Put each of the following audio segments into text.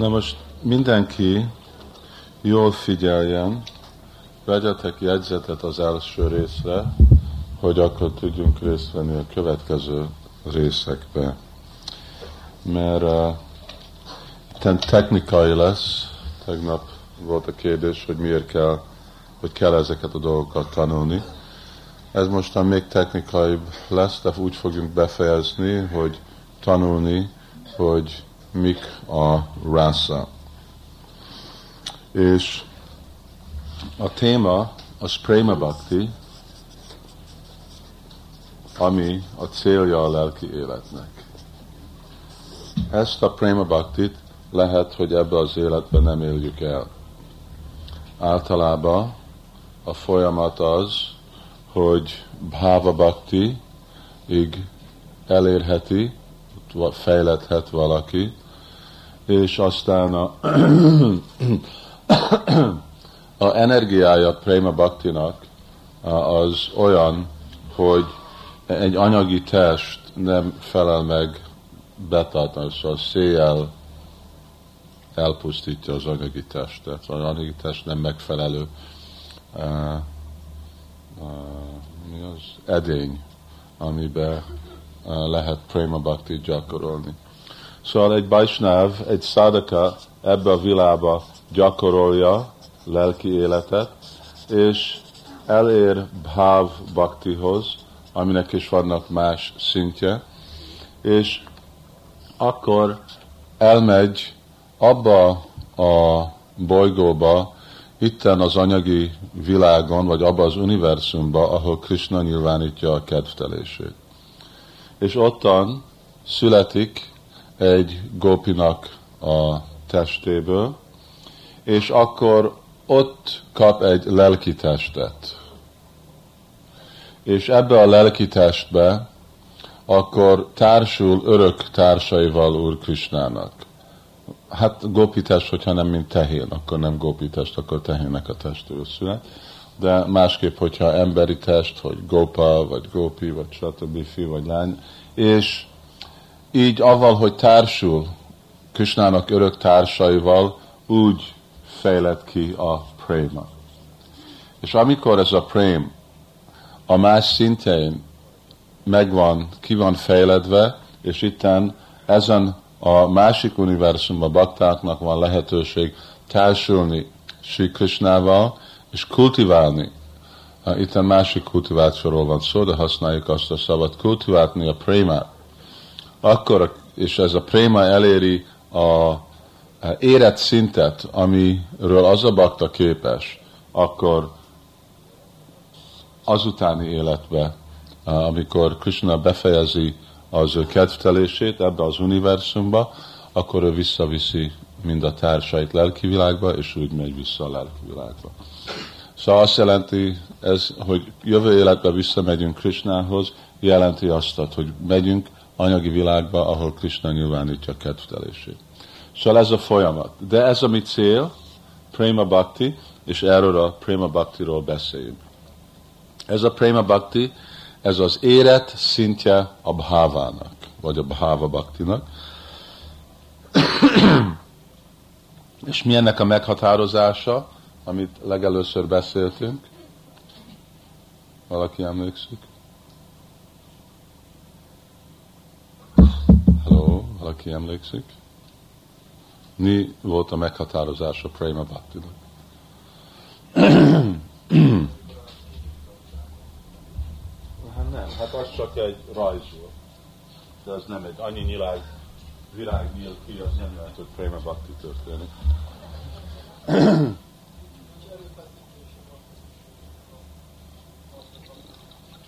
Na most mindenki jól figyeljen, vegyetek jegyzetet az első részre, hogy akkor tudjunk részt venni a következő részekbe. Mert uh, technikai lesz, tegnap volt a kérdés, hogy miért kell, hogy kell ezeket a dolgokat tanulni. Ez mostan még technikai lesz, de úgy fogjuk befejezni, hogy tanulni, hogy mik a rasa. És a téma a Prema Bhakti, ami a célja a lelki életnek. Ezt a Prema Bhaktit lehet, hogy ebbe az életben nem éljük el. Általában a folyamat az, hogy Bhava Bhakti ig elérheti, fejlethet valaki, és aztán a, a energiája Prema Bhaktinak az olyan, hogy egy anyagi test nem felel meg betartani, szóval széjjel elpusztítja az anyagi testet. Az anyagi test nem megfelelő uh, uh, mi az edény, amiben uh, lehet Prema Bhakti gyakorolni. Szóval egy bajsnáv, egy szádaka ebbe a világba gyakorolja lelki életet, és elér bhav bhaktihoz, aminek is vannak más szintje, és akkor elmegy abba a bolygóba, itten az anyagi világon, vagy abba az univerzumba, ahol Krishna nyilvánítja a kedvtelését. És ottan születik egy gópinak a testéből, és akkor ott kap egy lelki testet. És ebbe a lelki testbe akkor társul örök társaival Úr Krisnának. Hát gópitest, hogyha nem mint tehén, akkor nem gópitest, akkor tehének a testről szület. De másképp, hogyha emberi test, hogy gópa, vagy gópi, vagy stb. fi, vagy lány. És így avval, hogy társul Kösnának örök társaival, úgy fejlett ki a préma. És amikor ez a prém a más szintjein megvan, ki van fejledve, és itten ezen a másik univerzumban baktáknak van lehetőség társulni Sri Krishnával, és kultiválni. Itt a másik kultivációról van szó, de használjuk azt a szavat, kultiválni a prémát akkor, és ez a préma eléri a érett szintet, amiről az a bakta képes, akkor azutáni életbe, amikor Krishna befejezi az ő kedvtelését ebbe az univerzumba, akkor ő visszaviszi mind a társait lelki és úgy megy vissza a lelki világba. Szóval azt jelenti, ez, hogy jövő életben visszamegyünk Krishnához, jelenti azt, hogy megyünk anyagi világba, ahol Krishna nyilvánítja a kedvtelését. Szóval ez a folyamat. De ez a mi cél, Prema Bhakti, és erről a Prema Bhaktiról beszéljünk. Ez a Prema Bhakti, ez az éret szintje a bhávának, vagy a bháva bhaktinak. és mi ennek a meghatározása, amit legelőször beszéltünk? Valaki emlékszik? Valaki emlékszik? Mi volt a meghatározás a Prema bhakti hát nem, hát az csak egy rajz volt. De az nem egy annyi nyilág, virág ki, az nem lehet, hogy Prema Bhakti történik.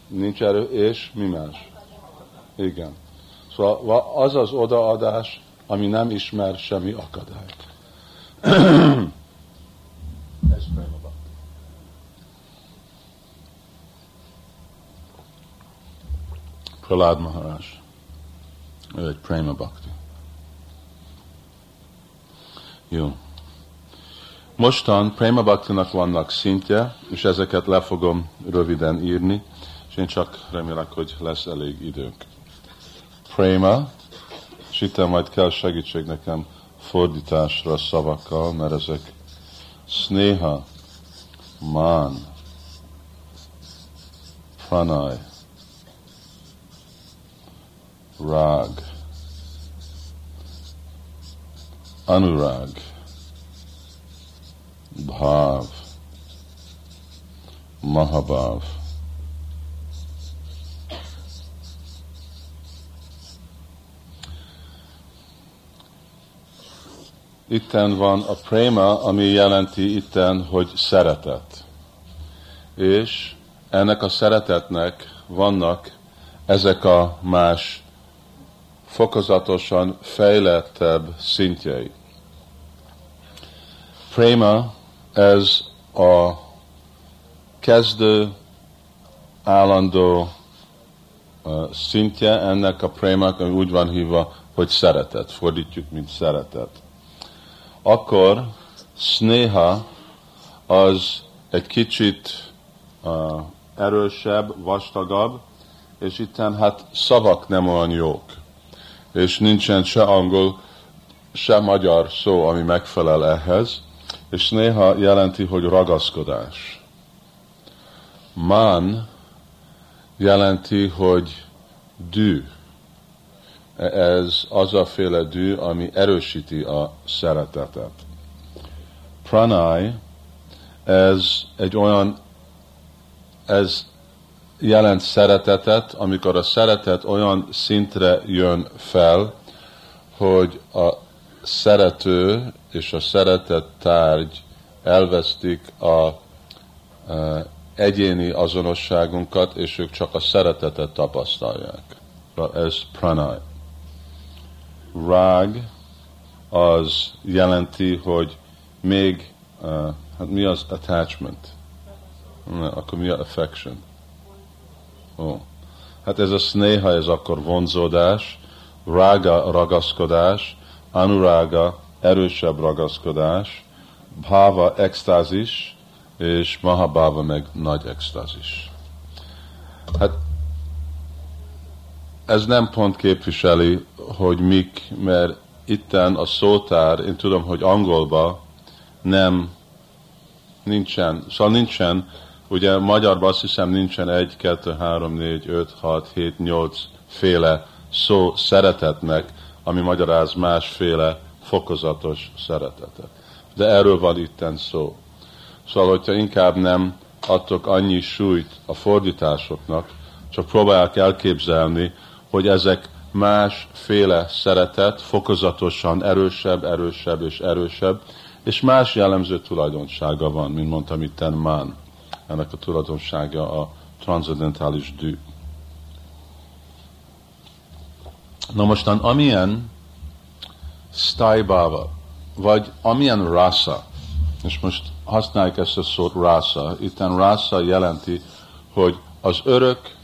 Nincs erő, és mi más? Igen. Szóval az az odaadás, ami nem ismer semmi akadályt. Ez. Pralád Maharaj. Ő egy Prema Bhakti. Jó. Mostan Prema Bhaktinak vannak szintje, és ezeket le fogom röviden írni, és én csak remélek, hogy lesz elég időnk. Prema, és itt majd kell segítség nekem fordításra szavakkal, mert ezek sneha, man, pranay, rag, anurag, bhav, mahabhav. Itten van a préma, ami jelenti itten, hogy szeretet. És ennek a szeretetnek vannak ezek a más fokozatosan fejlettebb szintjei. Préma, ez a kezdő, állandó szintje ennek a prémak, ami úgy van hívva, hogy szeretet. Fordítjuk, mint szeretet. Akkor sneha az egy kicsit uh, erősebb, vastagabb, és itten hát szavak nem olyan jók. És nincsen se angol, se magyar szó, ami megfelel ehhez, és néha jelenti, hogy ragaszkodás. Man jelenti, hogy dű. Ez az a féle dű, ami erősíti a szeretetet. Pranay, ez egy olyan, ez jelent szeretetet, amikor a szeretet olyan szintre jön fel, hogy a szerető és a szeretett tárgy elvesztik a, a egyéni azonosságunkat, és ők csak a szeretetet tapasztalják. Ez pranay. Rág az jelenti, hogy még, uh, hát mi az attachment? Akkor mi a affection? Ó. Hát ez a sneha, ez akkor vonzódás, rága ragaszkodás, anurága erősebb ragaszkodás, bhava extázis, és mahabhava meg nagy extázis. Hát ez nem pont képviseli, hogy mik, mert itten a szótár, én tudom, hogy angolba nem nincsen, szóval nincsen Ugye magyarban azt hiszem nincsen egy, kettő, három, négy, öt, hat, hét, nyolc féle szó szeretetnek, ami magyaráz másféle fokozatos szeretetet. De erről van itten szó. Szóval, hogyha inkább nem adtok annyi súlyt a fordításoknak, csak próbálják elképzelni, hogy ezek másféle szeretet, fokozatosan erősebb, erősebb és erősebb, és más jellemző tulajdonsága van, mint mondtam itten man ennek a tulajdonsága a transzendentális dű. Na mostan, amilyen Stajbava, vagy amilyen rasa, és most használjuk ezt a szót rasa, itten rasa jelenti, hogy az örök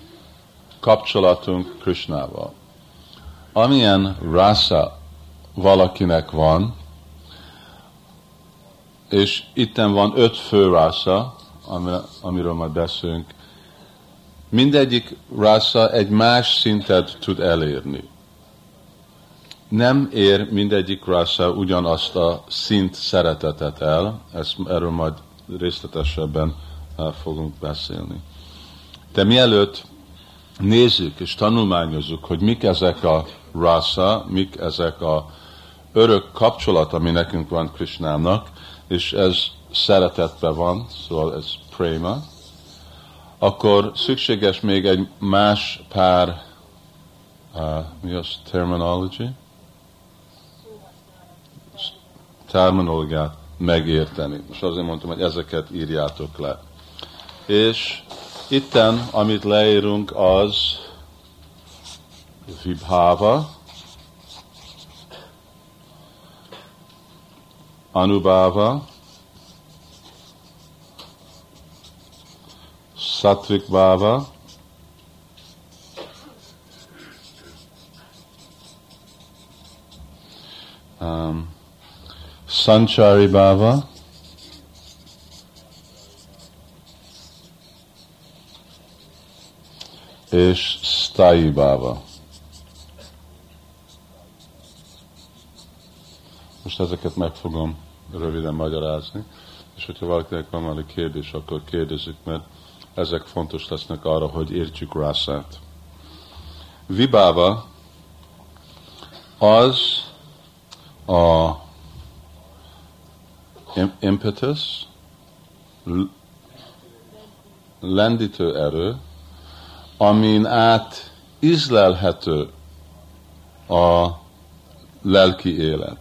kapcsolatunk Krishnával. Amilyen rasa valakinek van, és itten van öt fő rasa, amiről majd beszélünk, mindegyik rasa egy más szintet tud elérni. Nem ér mindegyik rasa ugyanazt a szint szeretetet el, ezt, erről majd részletesebben fogunk beszélni. De mielőtt nézzük és tanulmányozzuk, hogy mik ezek a rasa, mik ezek a örök kapcsolat, ami nekünk van Krisnának, és ez szeretetben van, szóval ez préma, akkor szükséges még egy más pár, uh, mi az terminology? Terminológiát megérteni. És azért mondtam, hogy ezeket írjátok le. És itten, amit leírunk, az vibhava, anubhava, Satvik Bhava, um, Sanchari Bhava, és Stai Bhava. Most ezeket meg fogom röviden magyarázni, és hogyha valakinek van valami kérdés, akkor kérdezik, mert ezek fontos lesznek arra, hogy értsük rászát. Vibáva az a impetus, lendítő erő, amin át ízlelhető a lelki élet,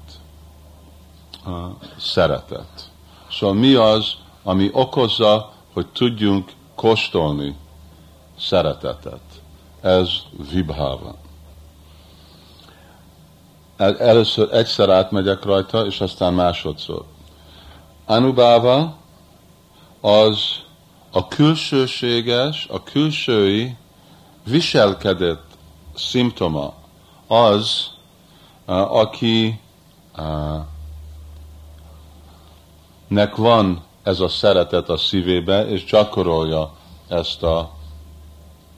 a szeretet. Szóval mi az, ami okozza, hogy tudjunk kóstolni szeretetet? Ez vibháva. Először egyszer átmegyek rajta, és aztán másodszor. Anubáva az a külsőséges, a külsői viselkedett szimptoma az, aki nek van ez a szeretet a szívébe, és gyakorolja ezt a,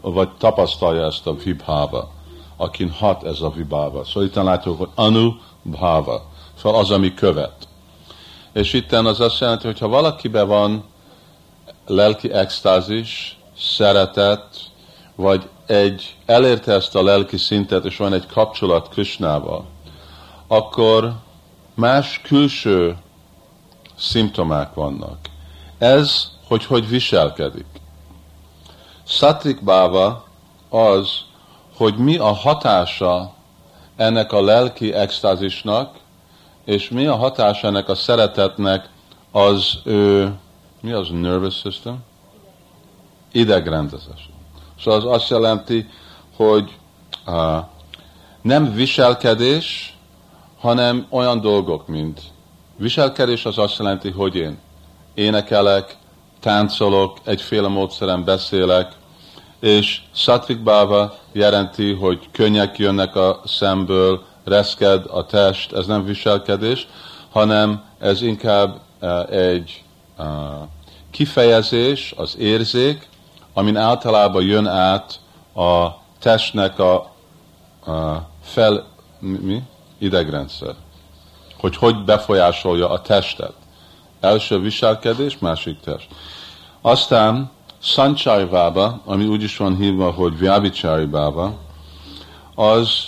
vagy tapasztalja ezt a vibháva, akin hat ez a vibháva. Szóval itt látjuk, hogy anu bhava, szóval az, ami követ. És itt az azt jelenti, hogy ha valakibe van lelki extázis, szeretet, vagy egy elérte ezt a lelki szintet, és van egy kapcsolat Krisnával, akkor más külső szimptomák vannak. Ez, hogy hogy viselkedik. Szatrik báva az, hogy mi a hatása ennek a lelki extázisnak, és mi a hatása ennek a szeretetnek az ő, mi az nervous system? Idegrendezés. Szóval az azt jelenti, hogy uh, nem viselkedés, hanem olyan dolgok, mint viselkedés az azt jelenti, hogy én énekelek, táncolok, egyféle módszeren beszélek, és Satvik Báva jelenti, hogy könnyek jönnek a szemből, reszked a test, ez nem viselkedés, hanem ez inkább egy kifejezés, az érzék, amin általában jön át a testnek a, a fel, mi? idegrendszer. Hogy hogy befolyásolja a testet. Első viselkedés, másik test. Aztán Sanchai Baba, ami úgy is van hívva, hogy Vyavichari Baba, az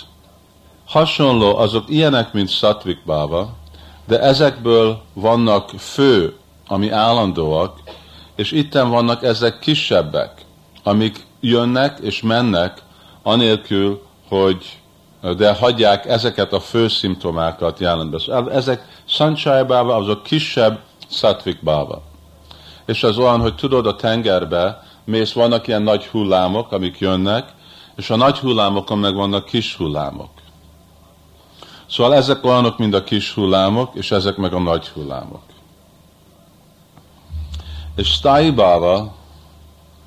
hasonló, azok ilyenek, mint Satvik Baba, de ezekből vannak fő, ami állandóak, és itten vannak ezek kisebbek, amik jönnek és mennek, anélkül, hogy de hagyják ezeket a fő szimptomákat jelenbe. Szóval ezek Sanchai azok kisebb Satvik Báva. És az olyan, hogy tudod a tengerbe, mész, vannak ilyen nagy hullámok, amik jönnek, és a nagy hullámokon meg vannak kis hullámok. Szóval ezek olyanok, mint a kis hullámok, és ezek meg a nagy hullámok. És Staibáva,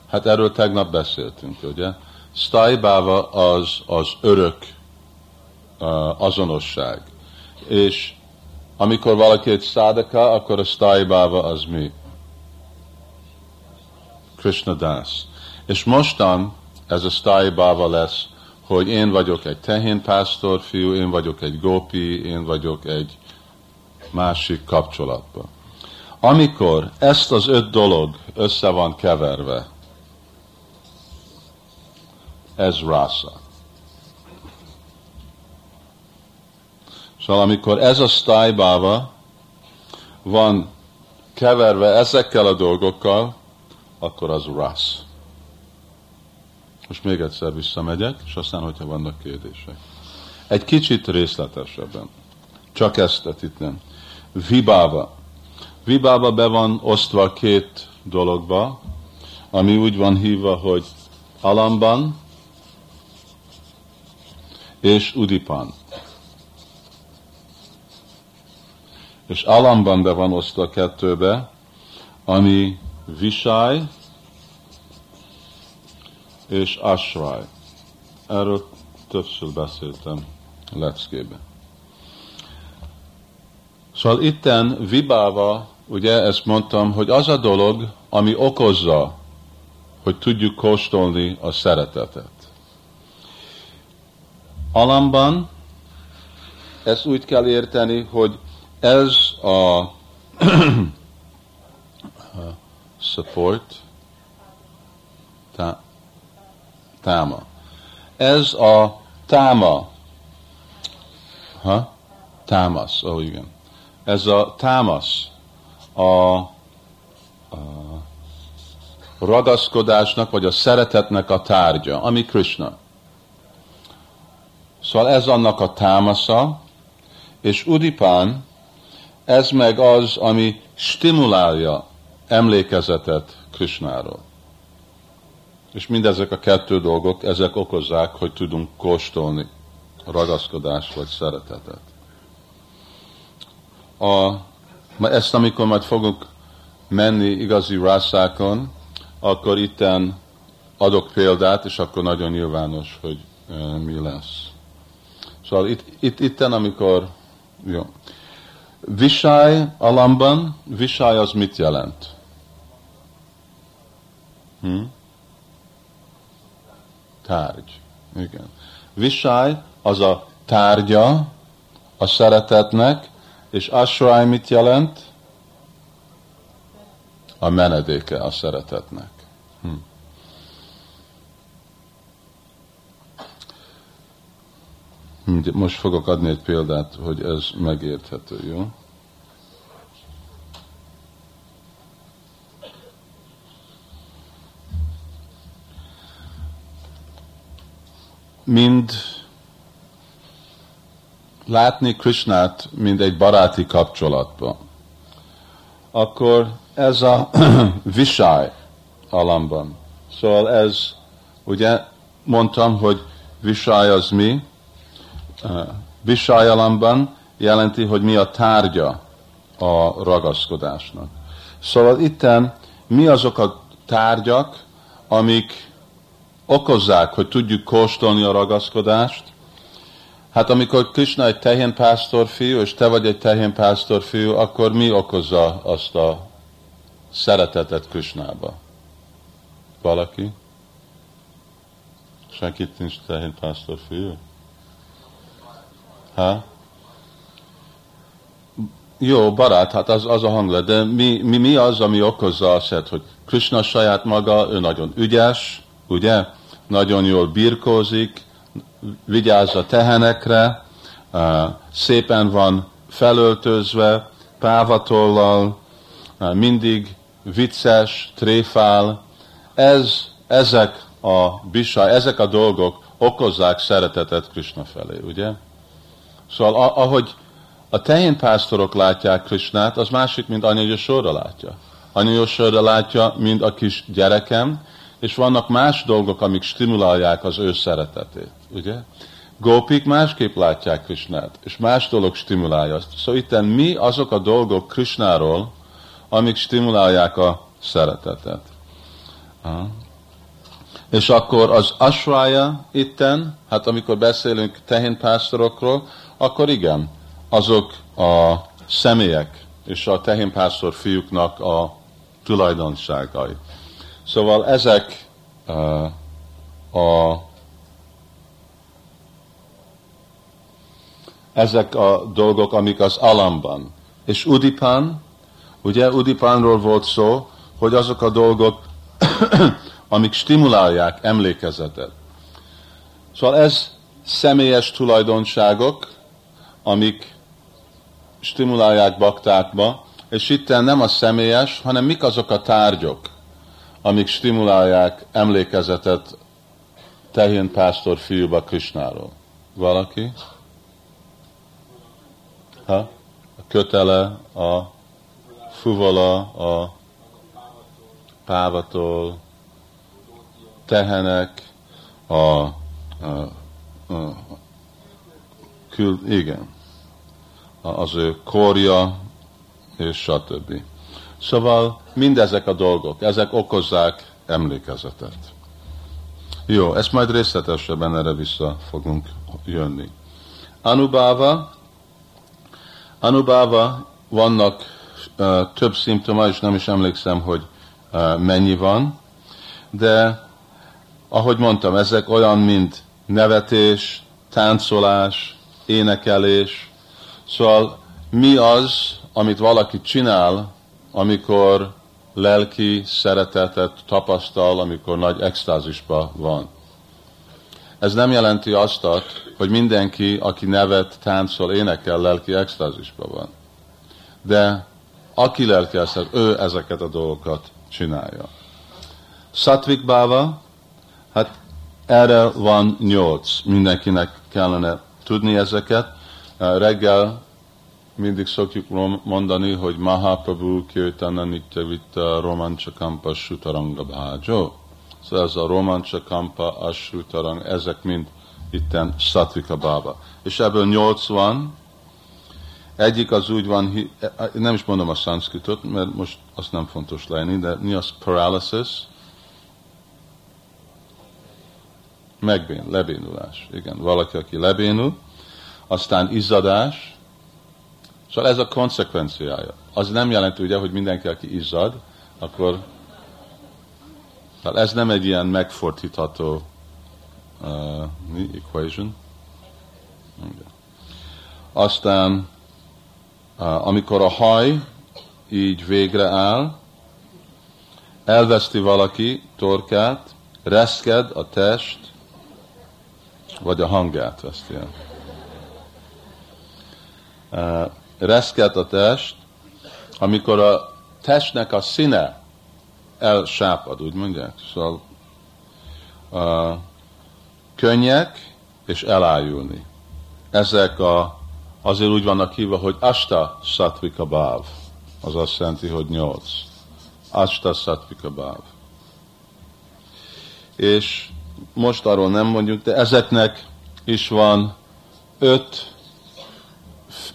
hát erről tegnap beszéltünk, ugye? Staibáva az az örök azonosság. És amikor valaki egy szádaka, akkor a Staibáva az mi? Krishna Das. És mostan ez a Staibáva lesz, hogy én vagyok egy tehénpásztor fiú, én vagyok egy gópi, én vagyok egy másik kapcsolatban. Amikor ezt az öt dolog össze van keverve, ez rasa. Szóval amikor ez a stájbáva van keverve ezekkel a dolgokkal, akkor az rasz. Most még egyszer visszamegyek, és aztán, hogyha vannak kérdések. Egy kicsit részletesebben. Csak ezt itt nem. Vibáva. Vibába be van osztva két dologba, ami úgy van hívva, hogy alamban és udipan. És alamban be van osztva kettőbe, ami visaj és asraj. Erről többször beszéltem leckébe. Szóval itten vibáva ugye ezt mondtam, hogy az a dolog, ami okozza, hogy tudjuk kóstolni a szeretetet. Alamban ezt úgy kell érteni, hogy ez a support, tá, táma. Ez a táma. Ha? Támasz, ó oh, igen. Ez a támasz a, a ragaszkodásnak, vagy a szeretetnek a tárgya, ami Krishna. Szóval ez annak a támasza, és Udipán, ez meg az, ami stimulálja emlékezetet Krishnáról. És mindezek a kettő dolgok, ezek okozzák, hogy tudunk kóstolni ragaszkodást vagy szeretetet. A, ezt amikor majd fogunk menni igazi rászákon, akkor itten adok példát, és akkor nagyon nyilvános, hogy mi lesz. Szóval itt, itt, itten, amikor jó. Visaj alamban, visaj az mit jelent? Hm? Tárgy. Igen. Visaj az a tárgya a szeretetnek, és asrai mit jelent? A menedéke a szeretetnek. Hm. Most fogok adni egy példát, hogy ez megérthető, jó? mind látni Krishnát, mint egy baráti kapcsolatban, akkor ez a visaj alamban. Szóval ez, ugye mondtam, hogy visaj az mi? Visaj alamban jelenti, hogy mi a tárgya a ragaszkodásnak. Szóval itten mi azok a tárgyak, amik okozzák, hogy tudjuk kóstolni a ragaszkodást. Hát amikor Krishna egy tehén pásztor fiú, és te vagy egy tehén pásztor fiú, akkor mi okozza azt a szeretetet Krishnába? Valaki? Senkit nincs tehén pásztor fiú? Ha? Jó, barát, hát az, az a hanglet, de mi, mi, mi az, ami okozza azt, hogy Krishna saját maga, ő nagyon ügyes, ugye? nagyon jól birkózik, vigyáz a tehenekre, szépen van felöltözve, pávatollal, mindig vicces, tréfál. Ez, ezek a bisa, ezek a dolgok okozzák szeretetet Krishna felé, ugye? Szóval ahogy a tehénpásztorok látják Krishnát, az másik, mint Anya sorra látja. Anya sorra látja, mint a kis gyerekem, és vannak más dolgok, amik stimulálják az ő szeretetét, ugye? Gópik másképp látják Krishnát, és más dolog stimulálja azt. Szóval itt mi azok a dolgok Krishnáról, amik stimulálják a szeretetet. Aha. És akkor az asrája itten, hát amikor beszélünk tehénpásztorokról, akkor igen, azok a személyek és a tehénpásztor fiúknak a tulajdonságai. Szóval ezek uh, a ezek a dolgok, amik az alamban. És Udipan, ugye Udipanról volt szó, hogy azok a dolgok, amik stimulálják emlékezetet. Szóval ez személyes tulajdonságok, amik stimulálják baktákba, és itt nem a személyes, hanem mik azok a tárgyok, amik stimulálják emlékezetet tehén pásztor fiúba Krisnáról. Valaki? Ha? A kötele, a fuvola, a pávatól, tehenek, a, a, a, a kül, igen, az ő korja, és stb. Szóval mindezek a dolgok, ezek okozzák emlékezetet. Jó, ezt majd részletesebben erre vissza fogunk jönni. Anubáva, Anubáva vannak uh, több szimptoma, és nem is emlékszem, hogy uh, mennyi van, de ahogy mondtam, ezek olyan, mint nevetés, táncolás, énekelés, szóval mi az, amit valaki csinál, amikor lelki szeretetet tapasztal, amikor nagy extázisban van. Ez nem jelenti azt, hogy mindenki, aki nevet, táncol, énekel, lelki extázisban van. De aki lelki ő ezeket a dolgokat csinálja. Satvik Báva, hát erre van nyolc. Mindenkinek kellene tudni ezeket. Reggel mindig szokjuk mondani, hogy Mahaprabhu Kirtana Nitya Vitta Romanchakampa Sutaranga Bhájo. Szóval ez a Romanchakampa, Asutarang, ezek mind itten Satvika Baba. És ebből nyolc van, egyik az úgy van, nem is mondom a szanszkritot, mert most azt nem fontos lenni, de mi az paralysis? Megbén, lebénulás. Igen, valaki, aki lebénul, aztán izzadás, Szóval ez a konsekvenciája. Az nem jelenti ugye, hogy mindenki, aki izzad, akkor tehát ez nem egy ilyen megfordítható uh, equation. Aztán, uh, amikor a haj így végre áll, elveszti valaki torkát, reszked a test, vagy a hangját veszti el. Uh, reszket a test, amikor a testnek a színe elsápad, úgy mondják. Szóval uh, könnyek és elájulni. Ezek a, azért úgy vannak hívva, hogy Asta Satvika Báv. Az azt jelenti, hogy nyolc. Asta Satvika Báv. És most arról nem mondjuk, de ezeknek is van öt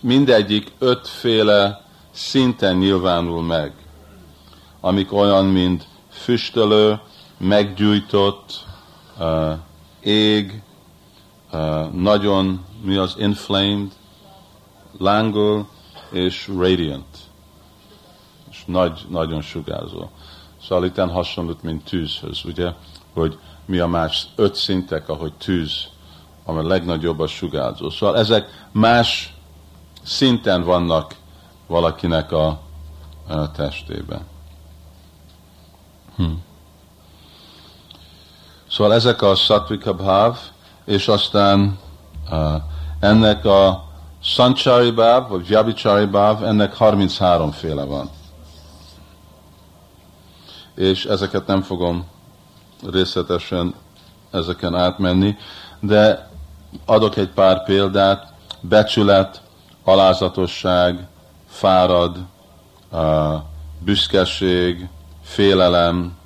mindegyik ötféle szinten nyilvánul meg, amik olyan, mint füstölő, meggyújtott, uh, ég, uh, nagyon, mi az inflamed, lángol és radiant, és nagy, nagyon sugárzó. Szóval itt hasonlít, mint tűzhöz, ugye, hogy mi a más öt szintek, ahogy tűz, ami a legnagyobb a sugárzó. Szóval ezek más szinten vannak valakinek a, a testében. Hm. Szóval ezek a Satvika Bhav, és aztán uh, ennek a Sanchari Bhav, vagy Vyabichari Bhav, ennek 33 féle van. És ezeket nem fogom részletesen ezeken átmenni, de adok egy pár példát, becsület, alázatosság, fárad, büszkeség, félelem,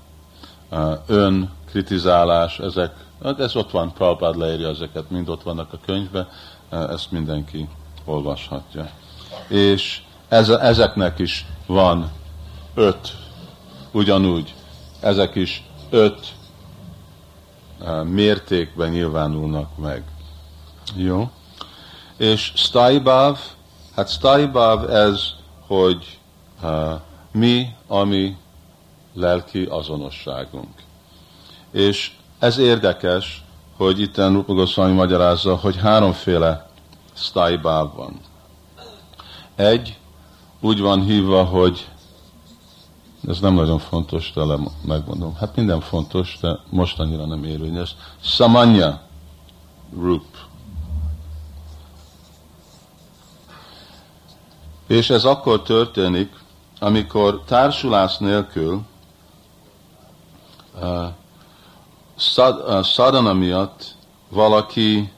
ön, kritizálás, ezek, hát ez ott van, Prabhupád leírja ezeket, mind ott vannak a könyvben, ezt mindenki olvashatja. És ez, ezeknek is van öt, ugyanúgy, ezek is öt mértékben nyilvánulnak meg. Jó? És Staibáv, hát Staibáv ez, hogy uh, mi, ami lelki azonosságunk. És ez érdekes, hogy itt Rupa Goswami magyarázza, hogy háromféle Staibáv van. Egy, úgy van hívva, hogy ez nem nagyon fontos, de megmondom. Hát minden fontos, de most annyira nem érvényes. Samanya Rup. És ez akkor történik, amikor társulás nélkül szad, szadana miatt valaki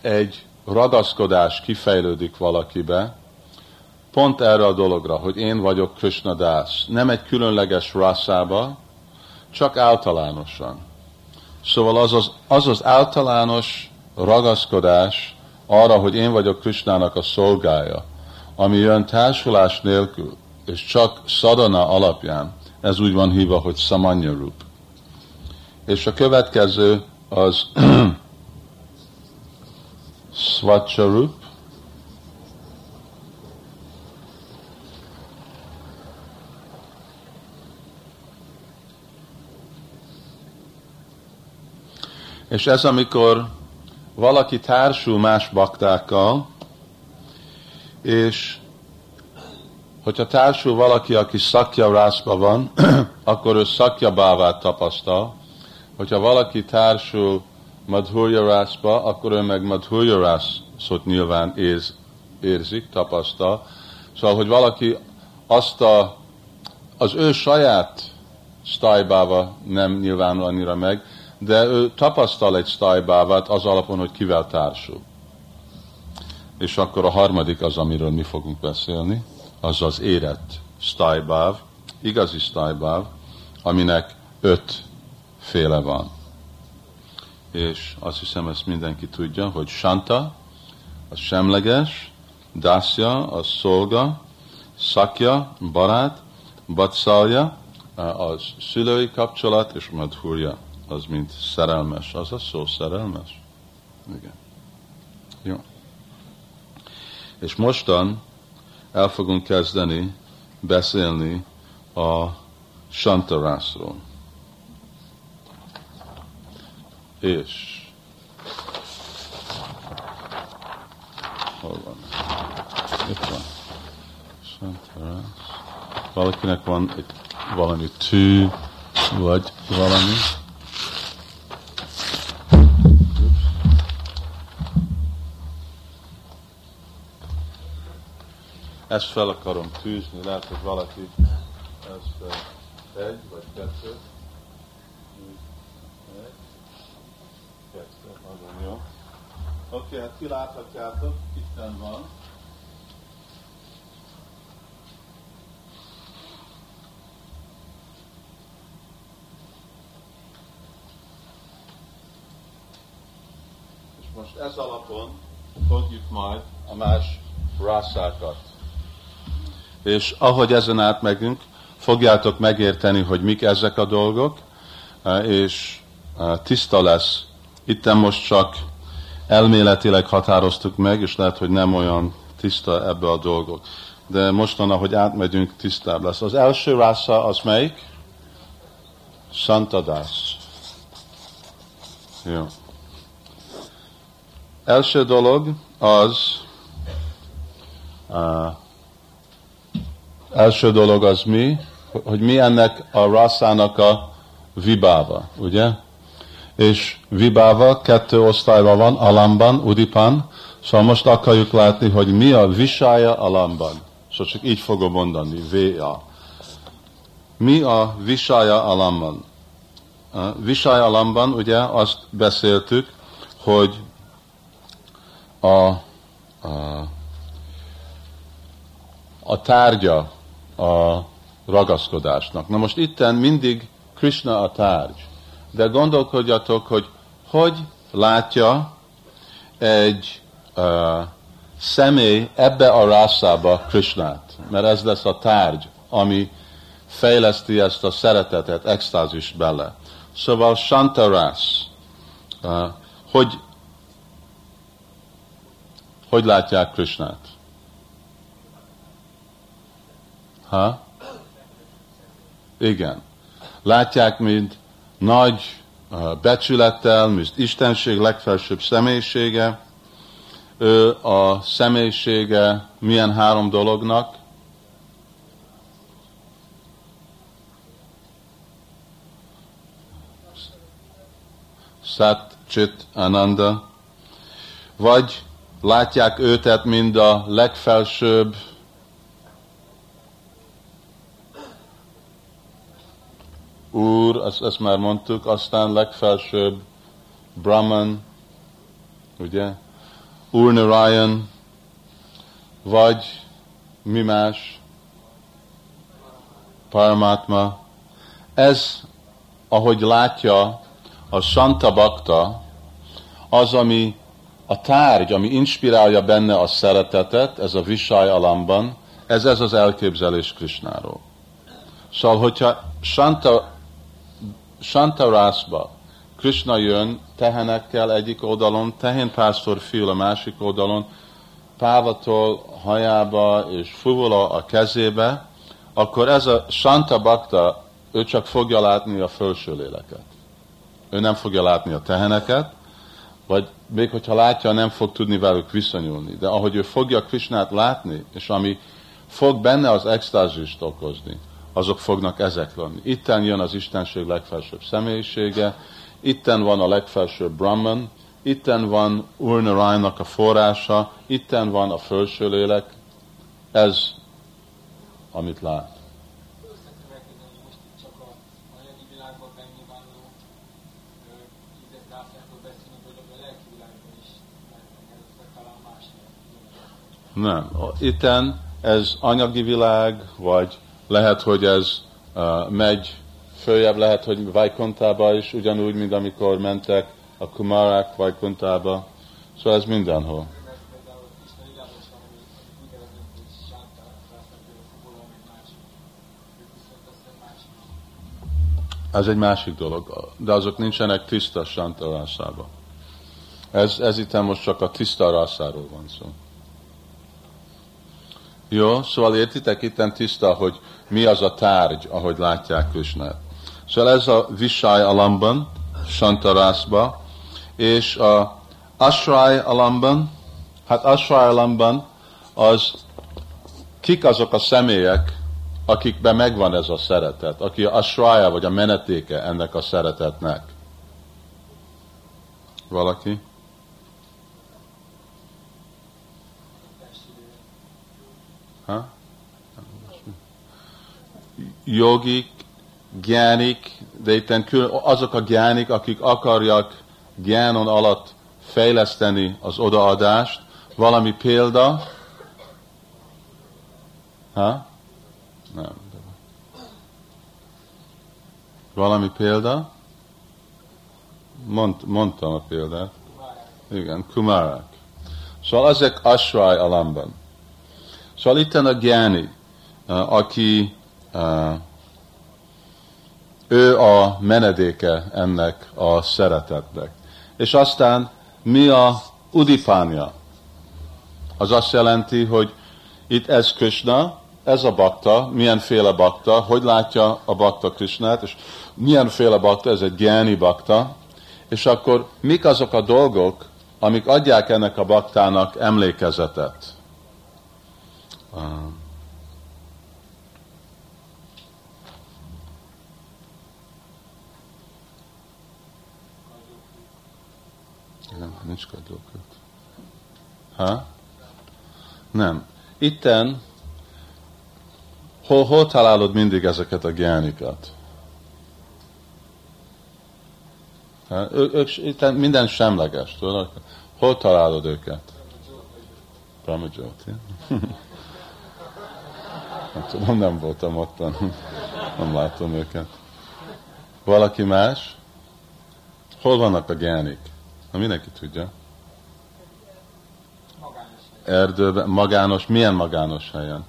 egy ragaszkodás kifejlődik valakibe, pont erre a dologra, hogy én vagyok Krishna Das. Nem egy különleges rasszába, csak általánosan. Szóval az az, az az általános ragaszkodás arra, hogy én vagyok Krishnának a szolgája, ami jön társulás nélkül, és csak szadana alapján, ez úgy van hívva, hogy samanya rup. És a következő az rup, És ez amikor valaki társul más baktákkal, És hogyha társul valaki, aki szakja rászba van, akkor ő szakja bávát tapasztal. Hogyha valaki társul madhurja rászba, akkor ő meg madhurja rászot nyilván érz, érzik, tapasztal. Szóval, hogy valaki azt a, az ő saját sztajbáva nem nyilvánul annyira meg, de ő tapasztal egy sztajbávát az alapon, hogy kivel társul. És akkor a harmadik az, amiről mi fogunk beszélni, az az érett sztajbáv, igazi sztajbáv, aminek öt féle van. És azt hiszem, ezt mindenki tudja, hogy Santa, az semleges, Dasya, az szolga, Szakja, barát, Batszalja, az szülői kapcsolat, és Madhurja, az mint szerelmes. Az a szó szerelmes? Igen. Jó. És mostan el fogunk kezdeni beszélni a Santarászról. És hol van? Itt van. Santarász. Valakinek van itt valami tű, vagy valami. Ezt fel akarom tűzni, lehet, hogy valaki ezt egy vagy kettő. Egy, kettő, nagyon jó. Oké, okay, hát ti láthatjátok, itten van. Most ez alapon fogjuk majd a más rászákat és ahogy ezen átmegyünk, fogjátok megérteni, hogy mik ezek a dolgok, eh, és eh, tiszta lesz. Itten most csak elméletileg határoztuk meg, és lehet, hogy nem olyan tiszta ebbe a dolgok. De mostan, ahogy átmegyünk, tisztább lesz. Az első rásza az melyik? Santadász. Jó. Első dolog az uh, első dolog az mi, hogy mi ennek a rasszának a vibáva, ugye? És vibáva kettő osztályban van, alamban, udipan, szóval most akarjuk látni, hogy mi a visája alamban. Szóval csak így fogom mondani, V-A. Mi a visája alamban? A visája alamban, ugye azt beszéltük, hogy a, a, a tárgya a ragaszkodásnak. Na most itten mindig Krishna a tárgy. De gondolkodjatok, hogy hogy látja egy uh, személy ebbe a rászába Krishnát. Mert ez lesz a tárgy, ami fejleszti ezt a szeretetet, extázis bele. Szóval Shantarász, uh, hogy, hogy látják Krishnát? Ha? Igen. Látják, mint nagy becsülettel, mint Istenség legfelsőbb személyisége. Ő a személyisége milyen három dolognak? Sat, Chit, Ananda. Vagy látják őtet, mind a legfelsőbb Úr, ezt, ezt már mondtuk, aztán legfelsőbb Brahman, ugye, Úr Narayan, vagy mi más, Paramatma. Ez, ahogy látja a Santa Bakta, az, ami a tárgy, ami inspirálja benne a szeretetet, ez a Visay alamban, ez ez az elképzelés Krisnáról. Szóval, hogyha Santa Santarásba Krishna jön tehenekkel egyik oldalon, tehénpásztor fiú a másik oldalon, pávatól hajába és fuvola a kezébe, akkor ez a Santa Bakta, ő csak fogja látni a felső léleket. Ő nem fogja látni a teheneket, vagy még hogyha látja, nem fog tudni velük viszonyulni. De ahogy ő fogja Krisnát látni, és ami fog benne az extázist okozni, azok fognak ezek lenni. Itten jön az Istenség legfelsőbb személyisége, itten van a legfelsőbb Brahman, itten van Urnarajnak a forrása, itten van a felső lélek, ez, amit lát. Nem. Itten ez anyagi világ, vagy lehet, hogy ez uh, megy följebb, lehet, hogy Vajkontába is, ugyanúgy, mint amikor mentek a Kumarák Vajkontába. Szóval ez mindenhol. Ez egy másik dolog, de azok nincsenek tiszta santa rászába. Ez, ez itt most csak a tiszta rászáról van szó. Jó, szóval értitek itt tiszta, hogy mi az a tárgy, ahogy látják Krishnát. Szóval ez a Visay alamban, Santarászba, és a Ashray alamban, hát Ashray alamban az kik azok a személyek, akikben megvan ez a szeretet, aki a asraya, vagy a menetéke ennek a szeretetnek. Valaki? Ha? Jogik, gyánik, de itt azok a gyánik, akik akarják gyánon alatt fejleszteni az odaadást, valami példa, ha? Nem. Valami példa? Mond, mondtam a példát. Igen, kumarák. Szóval ezek asrai alamban. Szóval itt a gyáni, aki ő a menedéke ennek a szeretetnek. És aztán mi a udipánya? Az azt jelenti, hogy itt ez Krishna, ez a bakta, milyenféle bakta, hogy látja a bakta Krishnát, és milyenféle bakta, ez egy gyáni bakta, és akkor mik azok a dolgok, amik adják ennek a baktának emlékezetet. Nem, nincs kadóköt. Ha? Nem. Itten Hol, hol találod mindig ezeket a gyánikat? Ő, ők itt minden semleges, tudod? Hol találod őket? Brahmajoti. nem tudom, nem voltam ott, nem látom őket. Valaki más? Hol vannak a gyánik? Na, mindenki tudja. Erdőben, magános, milyen magános helyen?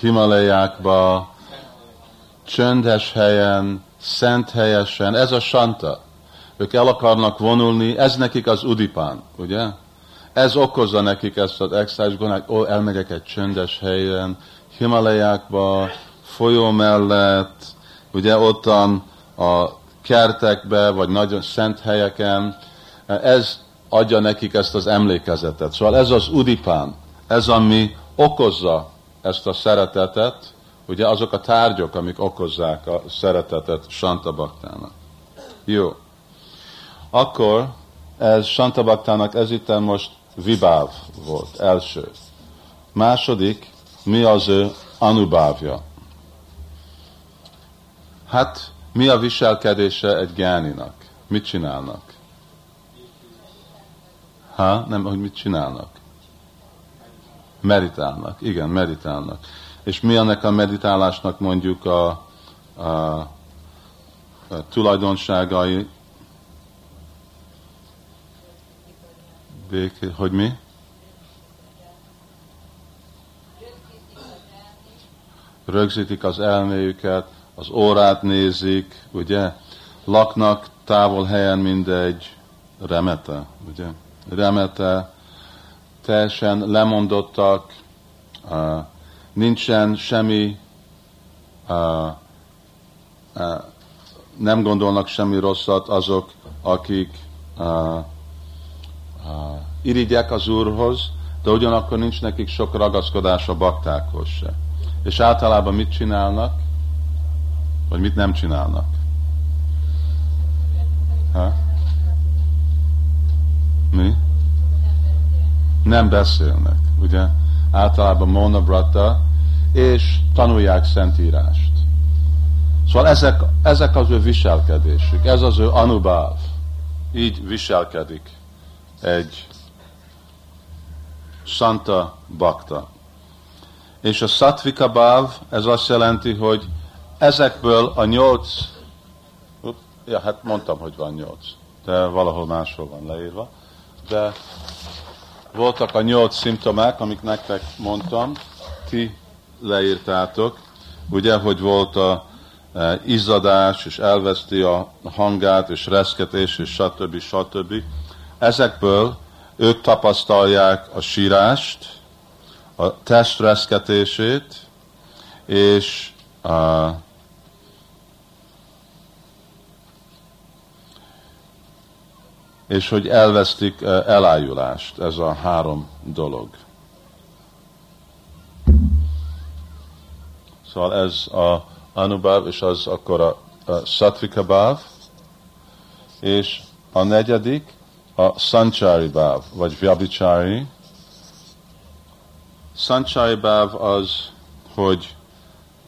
Himalajákba, csöndes helyen, szent helyesen, ez a santa. Ők el akarnak vonulni, ez nekik az udipán, ugye? Ez okozza nekik ezt az extázis gondolat, ó, elmegyek egy csöndes helyen, Himalajákba, folyó mellett, ugye ottan a kertekbe, vagy nagyon szent helyeken, ez adja nekik ezt az emlékezetet. Szóval ez az udipán, ez ami okozza ezt a szeretetet, ugye azok a tárgyok, amik okozzák a szeretetet Santa Baktának. Jó. Akkor ez Santa Baktának ez itt most vibáv volt, első. Második, mi az ő anubávja? Hát, mi a viselkedése egy gáninak? Mit csinálnak? Ha? Nem, hogy mit csinálnak? Meditálnak, igen, meditálnak. És mi ennek a meditálásnak mondjuk a, a, a tulajdonságai? Béké, hogy mi? Rögzítik az elméjüket, az órát nézik, ugye? Laknak távol helyen mindegy remete, ugye? Remete, teljesen lemondottak, nincsen semmi, nem gondolnak semmi rosszat azok, akik uh, uh, irigyek az Úrhoz, de ugyanakkor nincs nekik sok ragaszkodás a baktákhoz se. És általában mit csinálnak? Vagy mit nem csinálnak? Ha? Mi? Nem beszélnek, ugye? Általában Mona Brata, és tanulják Szentírást. Szóval ezek, ezek az ő viselkedésük, ez az ő anubáv. Így viselkedik egy Santa Bakta. És a Satvika Báv, ez azt jelenti, hogy ezekből a nyolc, up, ja, hát mondtam, hogy van nyolc, de valahol máshol van leírva, de voltak a nyolc szimptomák, amik nektek mondtam, ti leírtátok, ugye, hogy volt a e, izzadás, és elveszti a hangát, és reszketés, és stb. stb. Ezekből ők tapasztalják a sírást, a test reszketését, és a, és hogy elvesztik e, elájulást, ez a három dolog. Szóval ez a Anubhav, és az akkor a, a Satvika Bhav, és a negyedik a Sanchari Bhav, vagy Vyabichari. Sanchari Bhav az, hogy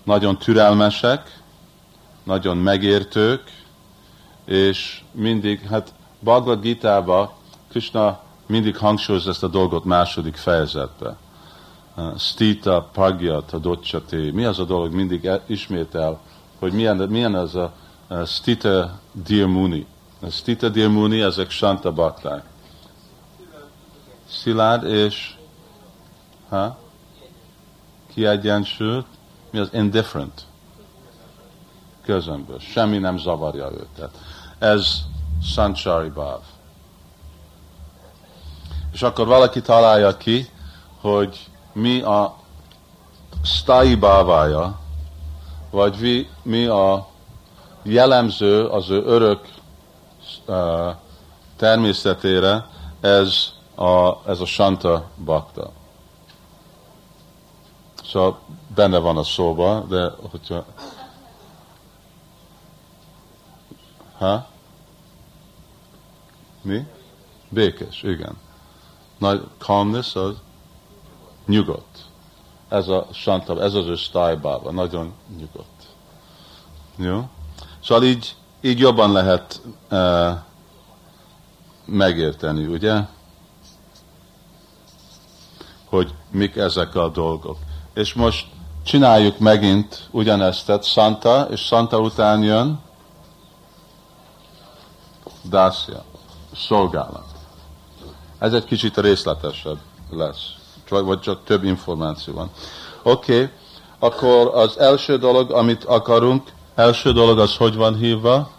nagyon türelmesek, nagyon megértők, és mindig, hát Bhagavad Gita-ba Krishna mindig hangsúlyozza ezt a dolgot második fejezetbe stita pagya tadocsati. Mi az a dolog, mindig e- ismétel, hogy milyen, milyen az a stita dirmuni. A stita dirmuni, ezek santa bakták. Szilárd és ha? kiegyensúlyt, mi az indifferent? Közömbös. Semmi nem zavarja őt. Tehát ez Sanchari Bhav. És akkor valaki találja ki, hogy mi a sztái bávája, vagy mi, mi a jellemző az ő örök uh, természetére, ez a, ez a Santa Bakta. Szóval benne van a szóba, de hogyha... Ha? Mi? Békés, igen. Nagy calmness az nyugodt. Ez a Santa, ez az ő stájbába, nagyon nyugodt. Jó? Szóval így, így jobban lehet uh, megérteni, ugye? Hogy mik ezek a dolgok. És most csináljuk megint ugyanezt, tehát Santa, és Santa után jön Dacia, szolgálat. Ez egy kicsit részletesebb lesz vagy csak több információ van. Oké, okay. akkor az első dolog, amit akarunk, első dolog az hogy van hívva?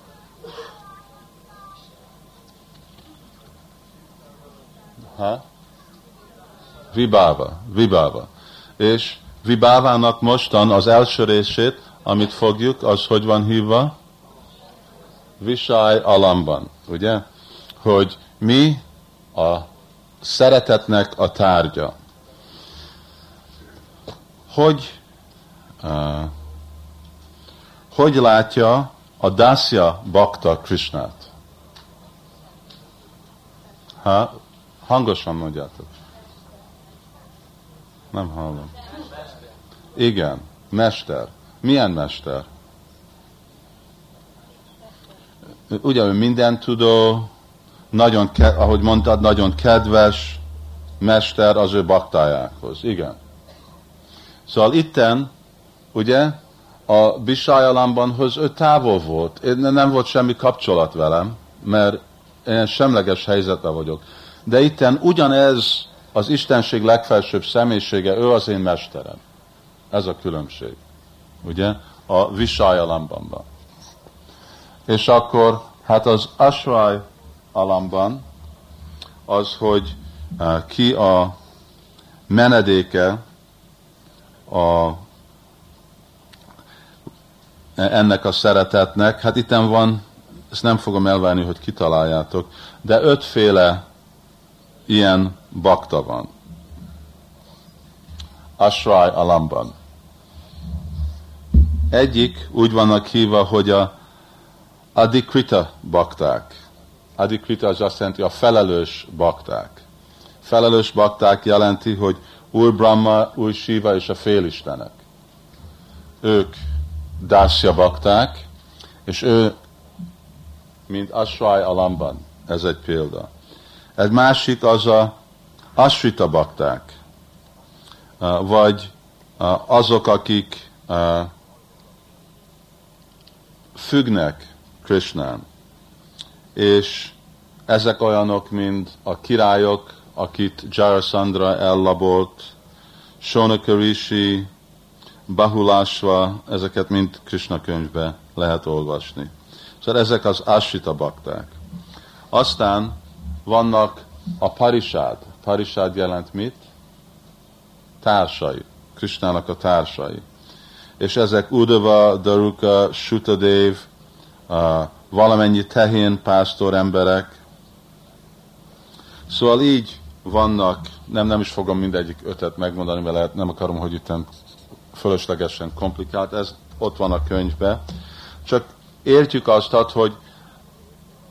Ha? Vibáva, vibáva. És vibávának mostan az első részét, amit fogjuk, az hogy van hívva? Visaj alamban, ugye? Hogy mi a szeretetnek a tárgya hogy, uh, hogy látja a Dasya Bakta Krishnát? Ha, hangosan mondjátok. Nem hallom. Igen, mester. Milyen mester? Ugye ő minden tudó, nagyon, ahogy mondtad, nagyon kedves mester az ő baktájához. Igen. Szóval itten, ugye, a Bisájalambanhoz ő távol volt. Én nem volt semmi kapcsolat velem, mert én semleges helyzetben vagyok. De itten ugyanez az Istenség legfelsőbb személyisége, ő az én mesterem. Ez a különbség. Ugye? A Visájalambanban. És akkor, hát az Asvai alamban az, hogy uh, ki a menedéke a, ennek a szeretetnek. Hát itt van ezt nem fogom elvárni, hogy kitaláljátok, de ötféle ilyen bakta van. Asrai Alamban. Egyik úgy vannak hívva, hogy a Adikrita bakták. Adikrita az azt jelenti a felelős bakták. Felelős bakták jelenti, hogy Úr Brahma, Úr Shiva és a félistenek. Ők Dasya bakták, és ő, mint Asrai Alamban, ez egy példa. Egy másik az a Asrita bakták, vagy azok, akik függnek Krishnán. És ezek olyanok, mint a királyok, akit Jarasandra ellabolt, Sonakarishi, Bahulásva, ezeket mind Krishna könyvbe lehet olvasni. Szóval ezek az Asita bakták. Aztán vannak a parisád. Parisád jelent mit? Társai. Krishnának a társai. És ezek Udava, Daruka, Sutadev, uh, valamennyi tehén pásztor emberek. Szóval így vannak, nem, nem is fogom mindegyik ötet megmondani, mert nem akarom, hogy itt fölöslegesen komplikált, ez ott van a könyvben. Csak értjük azt, hogy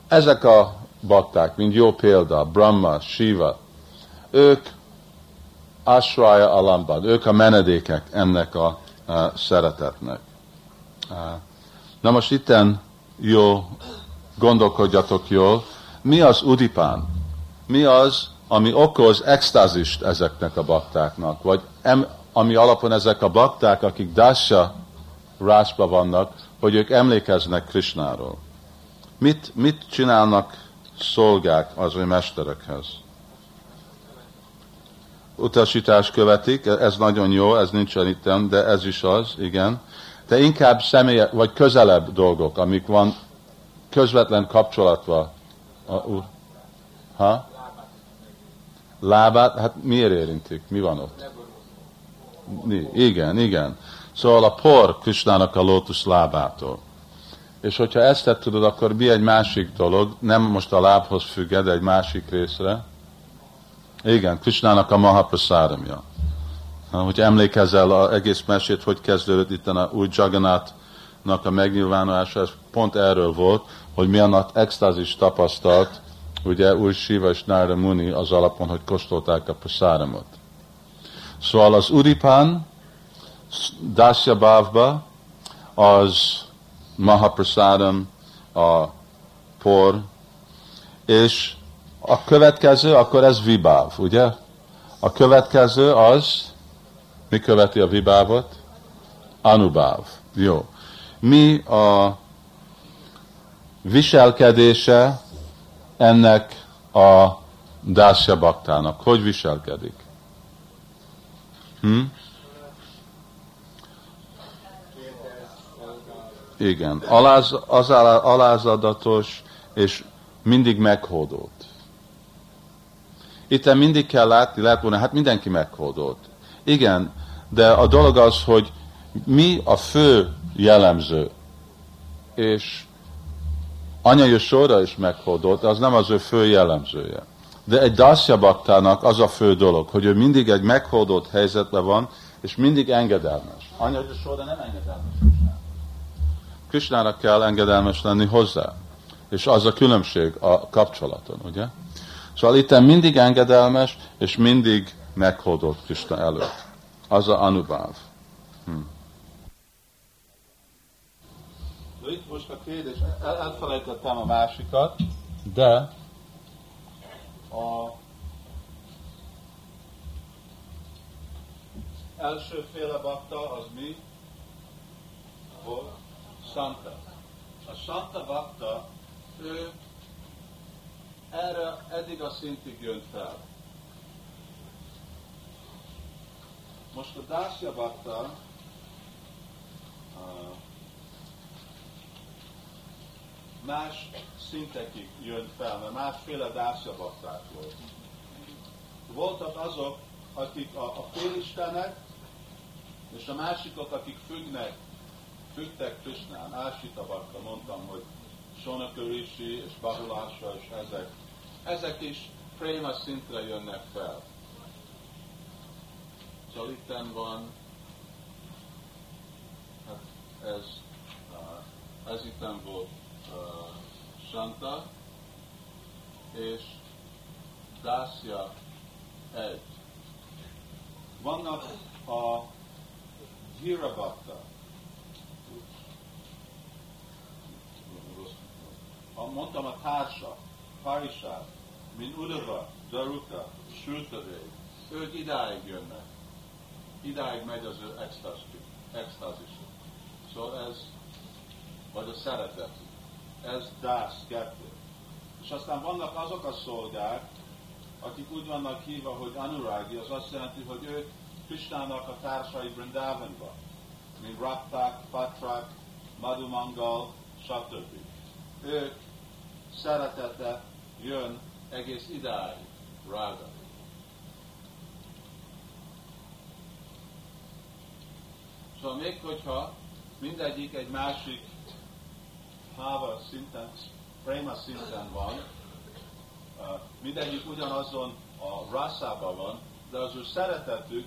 ezek a bakták, mint jó példa, Brahma, Shiva, ők Ashraya Alambad, ők a menedékek ennek a, a szeretetnek. Na most itten jó, gondolkodjatok jól, mi az udipán? Mi az, ami okoz extázist ezeknek a baktáknak, vagy em, ami alapon ezek a bakták, akik Dasha rásba vannak, hogy ők emlékeznek Krishnáról. Mit, mit csinálnak szolgák az ő mesterekhez? Utasítás követik, ez nagyon jó, ez nincsen itt, de ez is az, igen. De inkább személye, vagy közelebb dolgok, amik van közvetlen kapcsolatva a úr. Ha? Lábát, hát miért érintik? Mi van ott? Igen, igen. Szóval a por Krisnának a lótusz lábától. És hogyha ezt te tudod, akkor mi egy másik dolog, nem most a lábhoz függ, de egy másik részre. Igen, Krisnának a Mahaprasadamja. Hogy emlékezel az egész mesét, hogy kezdődött itt a új Jagannathnak a megnyilvánulása, ez pont erről volt, hogy milyen nagy extázis tapasztalt, ugye új Shiva és Narada Muni az alapon, hogy kóstolták a prasadamot. Szóval az Uripan, Dasya Bhavba, az Mahaprasadam, a por, és a következő, akkor ez Vibáv, ugye? A következő az, mi követi a Vibávot? Anubáv. Jó. Mi a viselkedése ennek a Dasya baktának? Hogy viselkedik? Hm? Igen, aláz, az alázatos és mindig meghódolt. Itt mindig kell látni, lehet volna, hát mindenki meghódolt. Igen, de a dolog az, hogy mi a fő jellemző, és anyai sorra is meghódolt, az nem az ő fő jellemzője. De egy Dasya baktának az a fő dolog, hogy ő mindig egy meghódott helyzetben van, és mindig engedelmes. Anya sorra nem engedelmes Krisnának kell engedelmes lenni hozzá. És az a különbség a kapcsolaton, ugye? Szóval itt mindig engedelmes, és mindig meghódott Krishna előtt. Az a anubáv. Hm. Itt most a kérdés, el, elfelejtettem a másikat, de a elsőféle bakta az mi? Volt? Santa. A Santa bakta, ő erre eddig a szintig jön fel. Most a Dasya bakta más szintekig jön fel, mert másféle dászjabakták volt. Voltak azok, akik a, a félistenek, és a másikok, akik függnek, függtek Krisnán. Ásita bakta, mondtam, hogy Sonaka Rishi és Bahulásra és ezek, ezek is préma szintre jönnek fel. Szóval itten van, hát ez, ez itten volt uh, Santa, és Dászja egy. Vannak a Virabhatta, mondtam a társa, Parisát, mint Udava, Daruka, Sültavé, ők idáig jönnek. Idáig megy az ő extázis. Szóval ez, vagy a szeretet. Ez dász, kettő. És aztán vannak azok a szolgák, akik úgy vannak hívva, hogy Anuragi, az azt jelenti, hogy ők Kristának a társai Brindavanban, mint Raptak, Patrak, Madhumangal, stb. Ők szeretete jön egész idáig, rága. Szóval még hogyha mindegyik egy másik háva szinten, préma szinten van, mindegyik ugyanazon a rasszában van, de az ő szeretetük,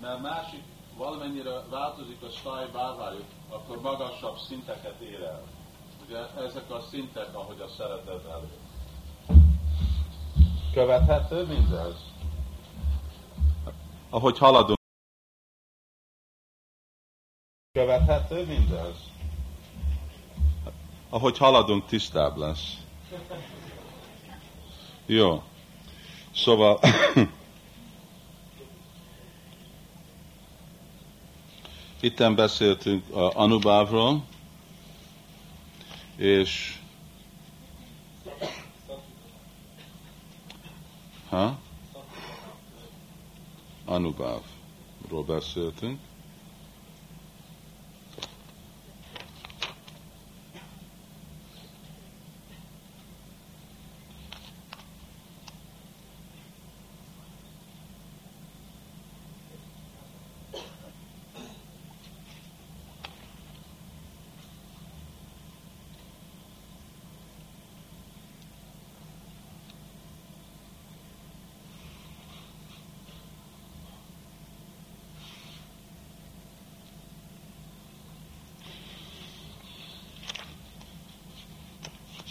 mert másik valamennyire változik a stáj bárvájuk, akkor magasabb szinteket ér el. Ugye ezek a szintek, ahogy a szeretet elő. Követhető mindez? Ahogy haladunk. Követhető mindez? Ahogy haladunk, tisztább lesz. Jó. Szóval itten beszéltünk Anubávról, és ha? Anubávról beszéltünk.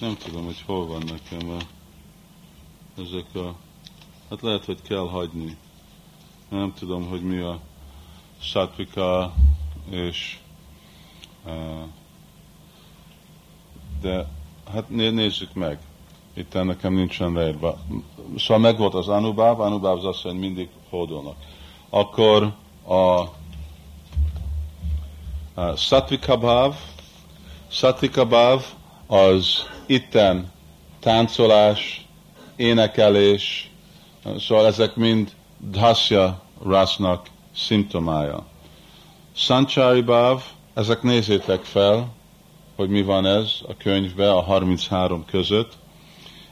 Nem tudom, hogy hol van nekem a, ezek a... Hát lehet, hogy kell hagyni. Nem tudom, hogy mi a satvika és de hát nézzük meg. Itt nekem nincsen leírva. Szóval meg volt az Anubáv, Anubáv az azt hogy mindig hódolnak. Akkor a, a Satvika Bhav, Satvika Bhav az itten táncolás, énekelés, szóval ezek mind dhasya rasznak szimptomája. Sanchari Bhav, ezek nézzétek fel, hogy mi van ez a könyvben a 33 között,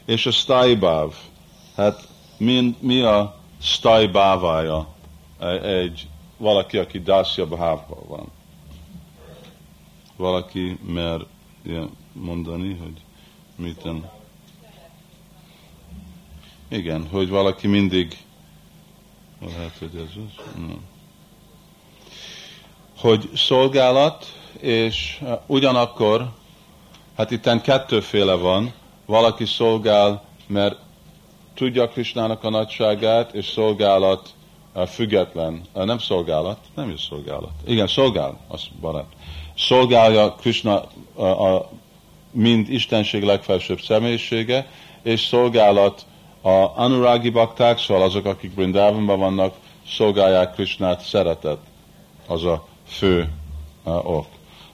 és a Stai Bhav, hát mi, mi a Stai Bhavája egy valaki, aki Dasya Bhavban van. Valaki mer mondani, hogy Miten? Igen, hogy valaki mindig lehet, hogy ez az? No. Hogy szolgálat, és uh, ugyanakkor, hát itten kettőféle van, valaki szolgál, mert tudja Krisnának a nagyságát, és szolgálat uh, független, uh, nem szolgálat, nem is szolgálat. Igen, szolgál, az barát. Szolgálja Krishna a, a mind Istenség legfelsőbb személyisége, és szolgálat a Anuragi bakták, szóval azok, akik Brindávonban vannak, szolgálják Krishnát szeretet. Az a fő ok.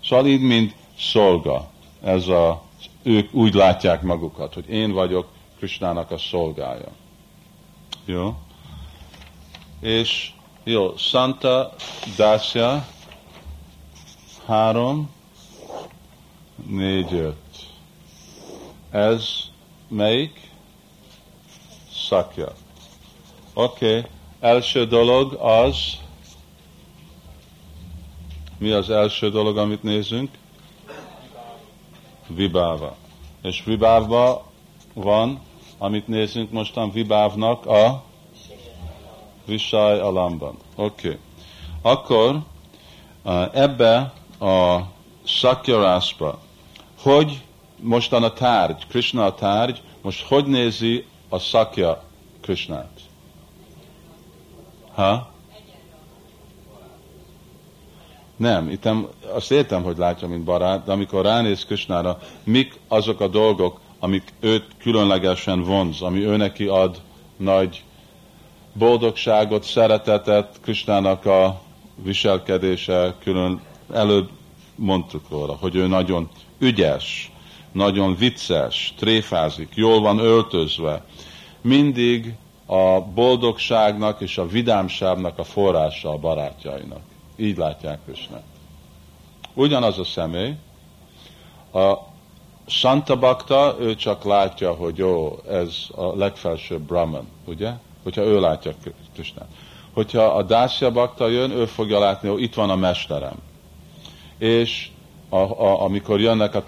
Szóval így mind szolga. Ez a, ők úgy látják magukat, hogy én vagyok Krishnának a szolgája. Jó? És jó, Santa Dasya három, négy, öt. Ez melyik? Szakja. Oké, okay. első dolog az, mi az első dolog, amit nézünk? Vibáva. És Vibávba van, amit nézünk mostan Vibávnak a Visaj Alamban. Oké. Okay. Akkor ebbe a Sakyarászba, hogy mostan a tárgy, Krishna a tárgy, most hogy nézi a Sakya Krishnát? Ha? Nem, itt azt értem, hogy látja, mint barát, de amikor ránéz Krisnára, mik azok a dolgok, amik őt különlegesen vonz, ami ő neki ad nagy boldogságot, szeretetet, Krisnának a viselkedése külön előbb mondtuk róla, hogy ő nagyon ügyes, nagyon vicces, tréfázik, jól van öltözve. Mindig a boldogságnak és a vidámságnak a forrása a barátjainak. Így látják Krisnát. Ugyanaz a személy, a Santa Bakta, ő csak látja, hogy jó, ez a legfelsőbb Brahman, ugye? Hogyha ő látja Krisnát. Hogyha a Dásya Bakta jön, ő fogja látni, hogy itt van a mesterem. És a, a, amikor jönnek a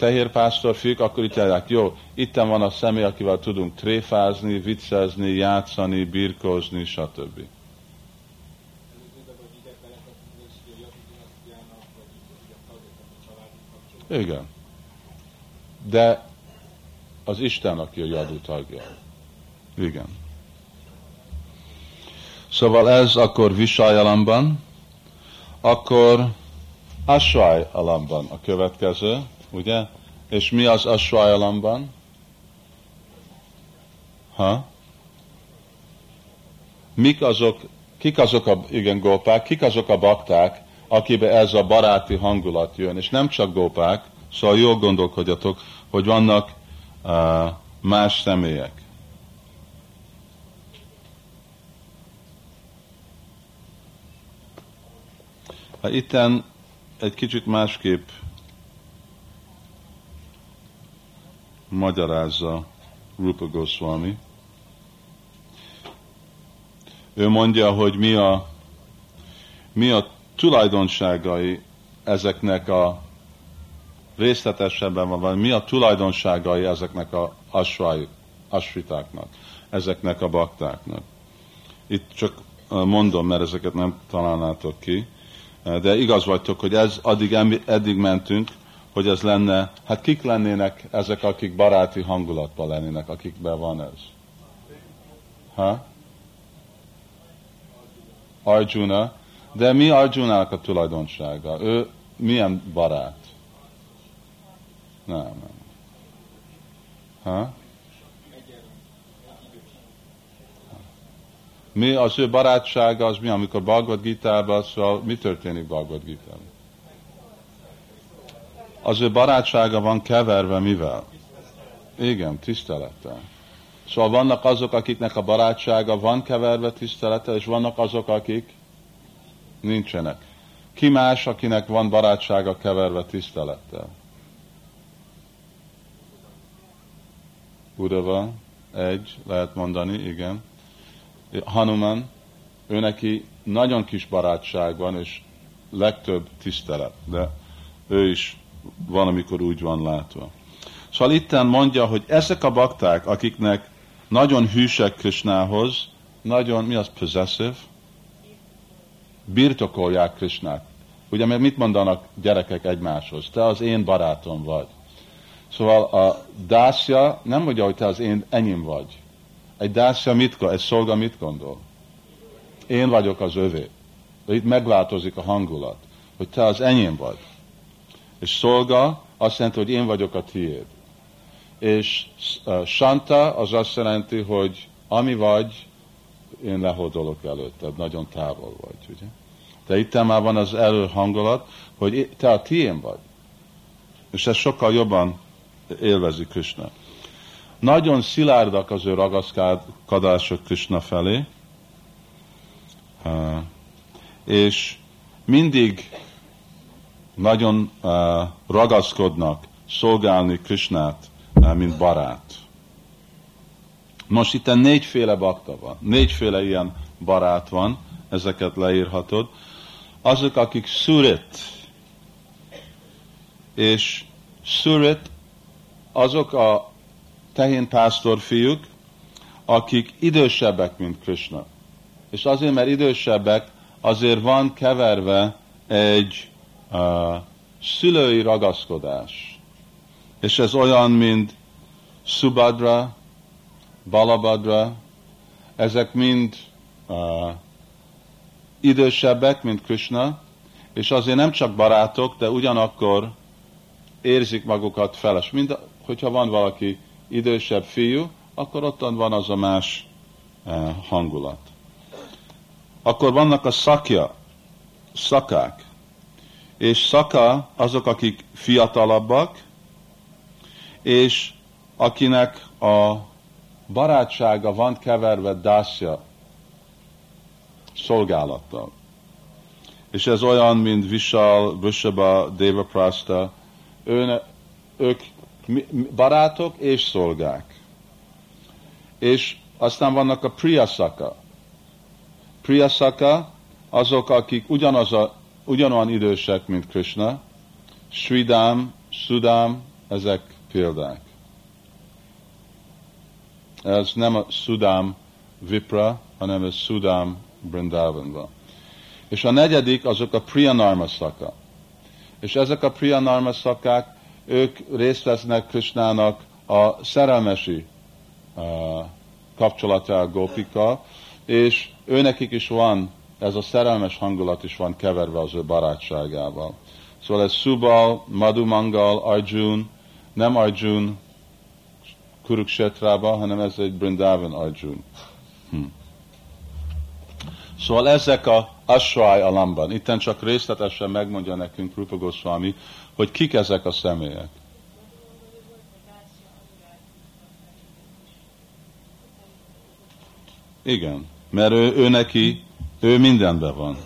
fiúk, akkor itt járják, jó, itt van a személy, akivel tudunk tréfázni, viccezni, játszani, birkózni, stb. Igen. De az Isten, aki a jadú tagja. Igen. Szóval ez akkor Visaj akkor Aswai alamban a következő, ugye? És mi az Aswai alamban? Ha? Mik azok, kik azok a, igen, gópák, kik azok a bakták, akibe ez a baráti hangulat jön, és nem csak gópák, szóval jól gondolkodjatok, hogy vannak uh, más személyek. Hát itten egy kicsit másképp magyarázza Rupa Goswami. Ő mondja, hogy mi a, mi a tulajdonságai ezeknek a részletesebben van, mi a tulajdonságai ezeknek a asvály, asvitáknak, ezeknek a baktáknak. Itt csak mondom, mert ezeket nem találnátok ki de igaz vagytok, hogy ez addig, eddig mentünk, hogy ez lenne, hát kik lennének ezek, akik baráti hangulatban lennének, akikben van ez? Ha? Arjuna. De mi Arjunának a tulajdonsága? Ő milyen barát? Nem, nem. Ha? Mi az ő barátsága, az mi, amikor Bhagavad Gita-ban, szóval mi történik Bhagavad gita? Az ő barátsága van keverve mivel? Igen, tisztelettel. Szóval vannak azok, akiknek a barátsága van keverve tisztelete, és vannak azok, akik nincsenek. Ki más, akinek van barátsága keverve tisztelettel? Udava, egy, lehet mondani, igen. Hanuman, ő neki nagyon kis barátság van, és legtöbb tisztelet, de ő is van, amikor úgy van látva. Szóval itten mondja, hogy ezek a bakták, akiknek nagyon hűsek Krishnához, nagyon, mi az possessive? Birtokolják Krishnát. Ugye, mert mit mondanak gyerekek egymáshoz? Te az én barátom vagy. Szóval a dászja nem mondja, hogy te az én enyém vagy. Egy dásja mit gondol? Egy szolga mit gondol? Én vagyok az övé. De itt megváltozik a hangulat, hogy te az enyém vagy. És szolga azt jelenti, hogy én vagyok a tiéd. És Santa az azt jelenti, hogy ami vagy, én lehódolok előtted, nagyon távol vagy, ugye? De itt már van az előhangulat, hogy te a tiém vagy. És ez sokkal jobban élvezi Krishna. Nagyon szilárdak az ő ragaszkodások Krishna felé, és mindig nagyon ragaszkodnak szolgálni Krishnát, mint barát. Most itt négyféle bakta van, négyféle ilyen barát van, ezeket leírhatod. Azok, akik szurit, és szurit azok a tehén pásztor fiúk, akik idősebbek, mint Krishna. És azért, mert idősebbek, azért van keverve egy uh, szülői ragaszkodás. És ez olyan, mint Subadra, Balabadra, ezek mind uh, idősebbek, mint Krishna, és azért nem csak barátok, de ugyanakkor érzik magukat feles. Mind, hogyha van valaki idősebb fiú, akkor ottan van az a más uh, hangulat. Akkor vannak a szakja, szakák. És szaka azok, akik fiatalabbak, és akinek a barátsága van keverve dászja szolgálattal. És ez olyan, mint Vishal, Vishaba, Devaprasta, Ön, ők barátok és szolgák. És aztán vannak a Priyasaka. Priyasaka azok, akik ugyanaz a, ugyanolyan idősek, mint Krishna. Sridam, Sudam, ezek példák. Ez nem a Sudam Vipra, hanem ez Sudam Brindavanban. És a negyedik azok a Priyanarma szaka. És ezek a Priyanarma szakák, ők részt vesznek Krishnának a szerelmesi uh, kapcsolatá a Gopika, és őnekik is van, ez a szerelmes hangulat is van keverve az ő barátságával. Szóval ez Subal, Madhumangal, Arjun, nem Arjun Kuruksetrába, hanem ez egy Brindavan Arjun. Hm. Szóval ezek a Ashrai alamban, itten csak részletesen megmondja nekünk Rupa Goswami, hogy kik ezek a személyek. Igen, mert ő, ő neki, ő mindenben van.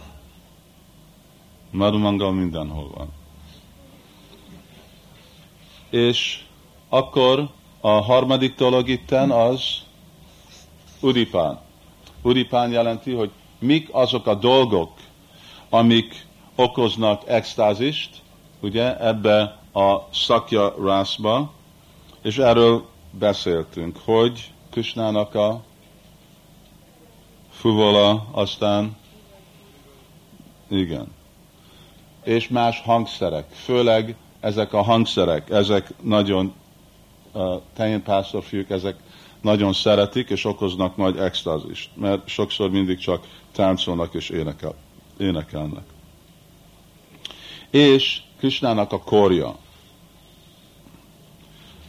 Madhumangal mindenhol van. És akkor a harmadik dolog itten az Udipán. Udipán jelenti, hogy mik azok a dolgok, amik okoznak extázist, ugye, ebbe a szakja rászba, és erről beszéltünk, hogy Kösnának a fuvola, aztán igen. És más hangszerek, főleg ezek a hangszerek, ezek nagyon uh, tehénpásztorfiúk, ezek nagyon szeretik, és okoznak nagy extázist, mert sokszor mindig csak táncolnak és énekel, énekelnek. És Krisnának a korja.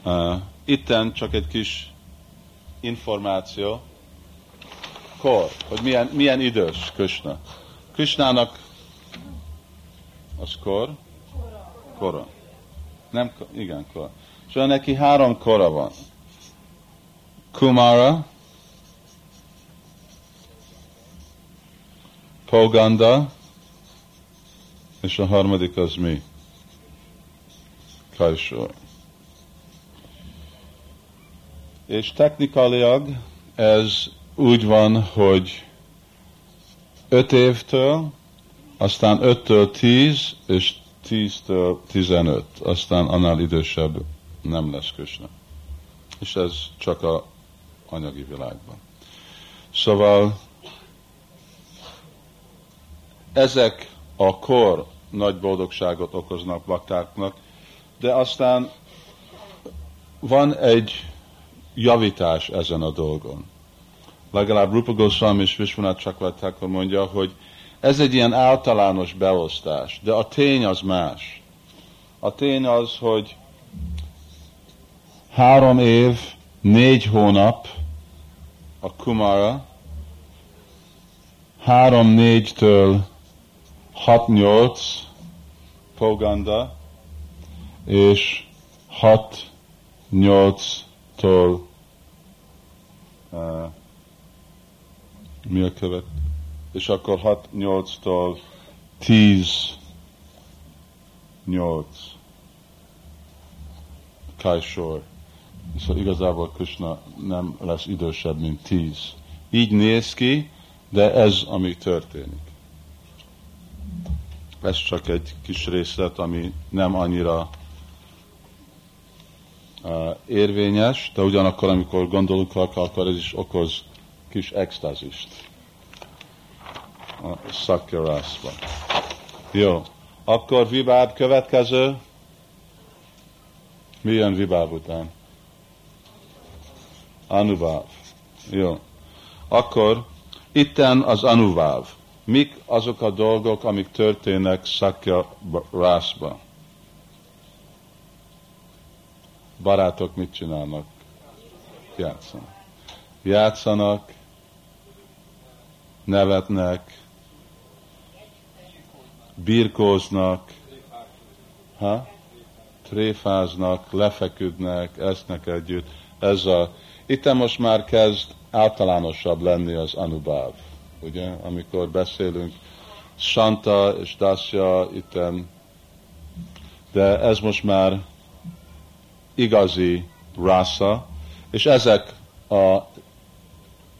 Uh, itten csak egy kis információ, kor, hogy milyen, milyen idős Krishna. Krishnának az kor? Kora. Nem, igen, kor. És neki három kora van. Kumara, Poganda, és a harmadik az mi? Kajsor. És technikailag ez úgy van, hogy öt évtől, aztán öttől tíz, és tíztől tizenöt, aztán annál idősebb nem lesz Krishna. És ez csak a anyagi világban. Szóval ezek a kor nagy boldogságot okoznak baktáknak, de aztán van egy javítás ezen a dolgon. Legalább Rupa Goswami és Vishwanath Chakravarti mondja, hogy ez egy ilyen általános beosztás, de a tény az más. A tény az, hogy három év, négy hónap a Kumara, három-négytől hat-nyolc Poganda, és hat-nyolctól uh, mi a követ? És akkor 6-8-tól 10-8 Kajsor. Szóval igazából Krishna nem lesz idősebb, mint 10. Így néz ki, de ez, ami történik. Ez csak egy kis részlet, ami nem annyira érvényes, de ugyanakkor, amikor gondolunk rá, akkor ez is okoz kis extázist a szakjarászba. Jó, akkor vibáb következő. Milyen vibáb után? Anuváv. Jó. Akkor itten az anuváv. Mik azok a dolgok, amik történnek szakja rászba? Barátok mit csinálnak? Játszanak. Játszanak, nevetnek, birkóznak, ha? tréfáznak, lefeküdnek, esznek együtt. Ez a, itt most már kezd általánosabb lenni az anubáv, ugye, amikor beszélünk Santa és Dasya itten, de ez most már igazi rásza, és ezek a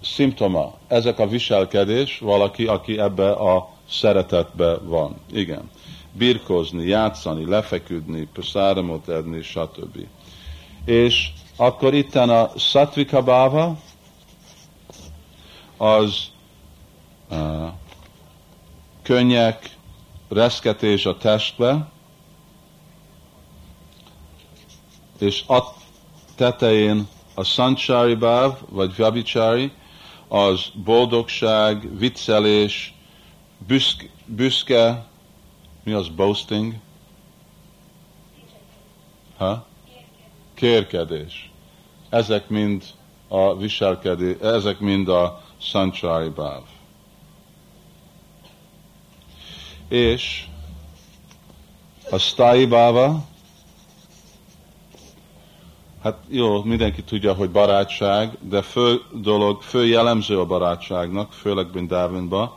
szimptoma, ezek a viselkedés valaki, aki ebbe a szeretetbe van. Igen. Birkozni, játszani, lefeküdni, száramot edni, stb. És akkor itten a Satvika Bhava, az uh, könnyek, reszketés a testbe, és a tetején a Sanchari Bhav, vagy Vyabichari, az boldogság, viccelés, büszke, büszke mi az boasting? Ha? Kérkedés. Ezek mind a viselkedés, ezek mind a Sanchari Bhav. És a Stai Bhava, hát jó, mindenki tudja, hogy barátság, de fő dolog, fő jellemző a barátságnak, főleg Bindavinban,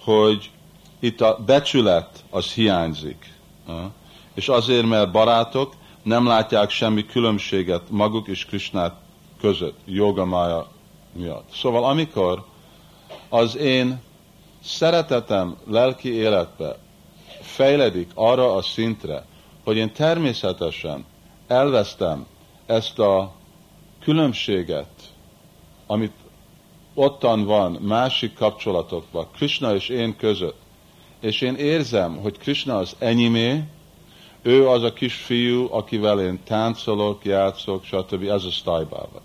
hogy itt a becsület az hiányzik. És azért, mert barátok nem látják semmi különbséget maguk és Krisnát között, jogamája miatt. Szóval amikor az én szeretetem lelki életbe fejledik arra a szintre, hogy én természetesen elvesztem ezt a különbséget, amit ottan van másik kapcsolatokban, Krishna és én között, és én érzem, hogy Krishna az enyimé, ő az a kisfiú, akivel én táncolok, játszok, stb. Ez a sztájbáva.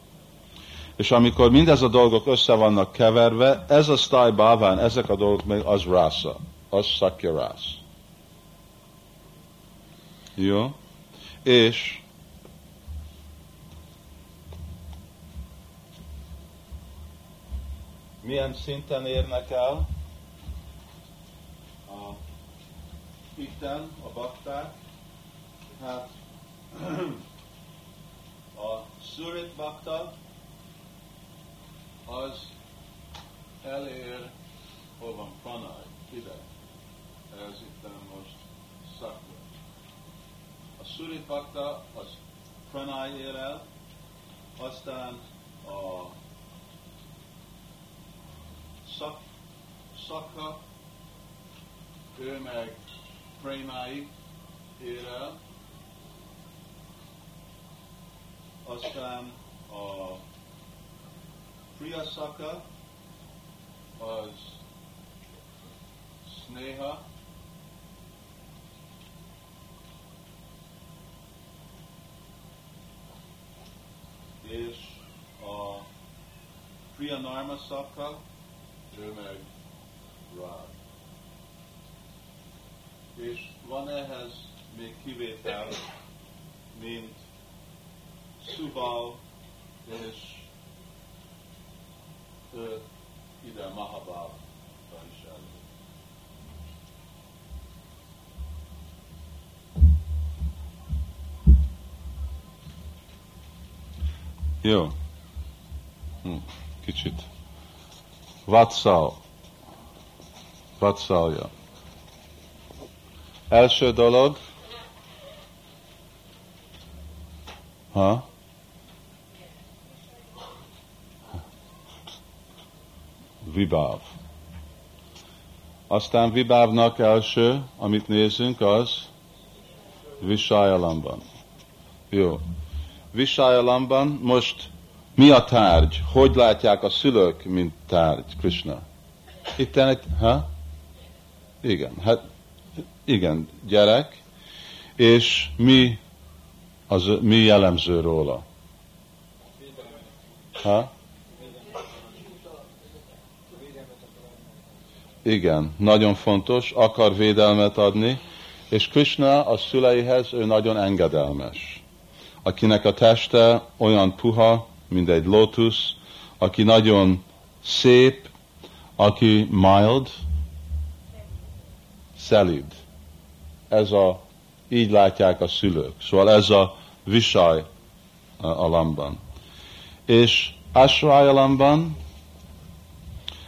És amikor mindez a dolgok össze vannak keverve, ez a sztájbáván, ezek a dolgok még az rásza, az szakja rász. Jó? És milyen szinten érnek el a itten, a bakták, hát a Surit bakta az elér, hol van Pranay, ide, ez itt most szakra. A Surit bakta az Pranay ér el, aztán a szak, szakha, ő meg prémái ér el, aztán a Priyasaka, az Sneha, és a Priyanarma Sakka, ő meg rád. És van ehhez még kivétel, mint Subal és ő ide Mahabal is elő. Jó. Hm, kicsit Vatszal. Vatszalja. Első dolog, ha? Vibáv. Aztán Vibávnak első, amit nézünk, az Visajalamban. Jó. Visajalamban most mi a tárgy? Hogy látják a szülők, mint tárgy, Krishna? Itt egy, ha? Igen, hát igen, gyerek, és mi, az, mi jellemző róla? Ha? Igen, nagyon fontos, akar védelmet adni, és Krishna a szüleihez ő nagyon engedelmes. Akinek a teste olyan puha, mint egy lótusz, aki nagyon szép, aki mild, szelíd. Ez a, így látják a szülők. Szóval ez a visaj a lamban. És Asrájalamban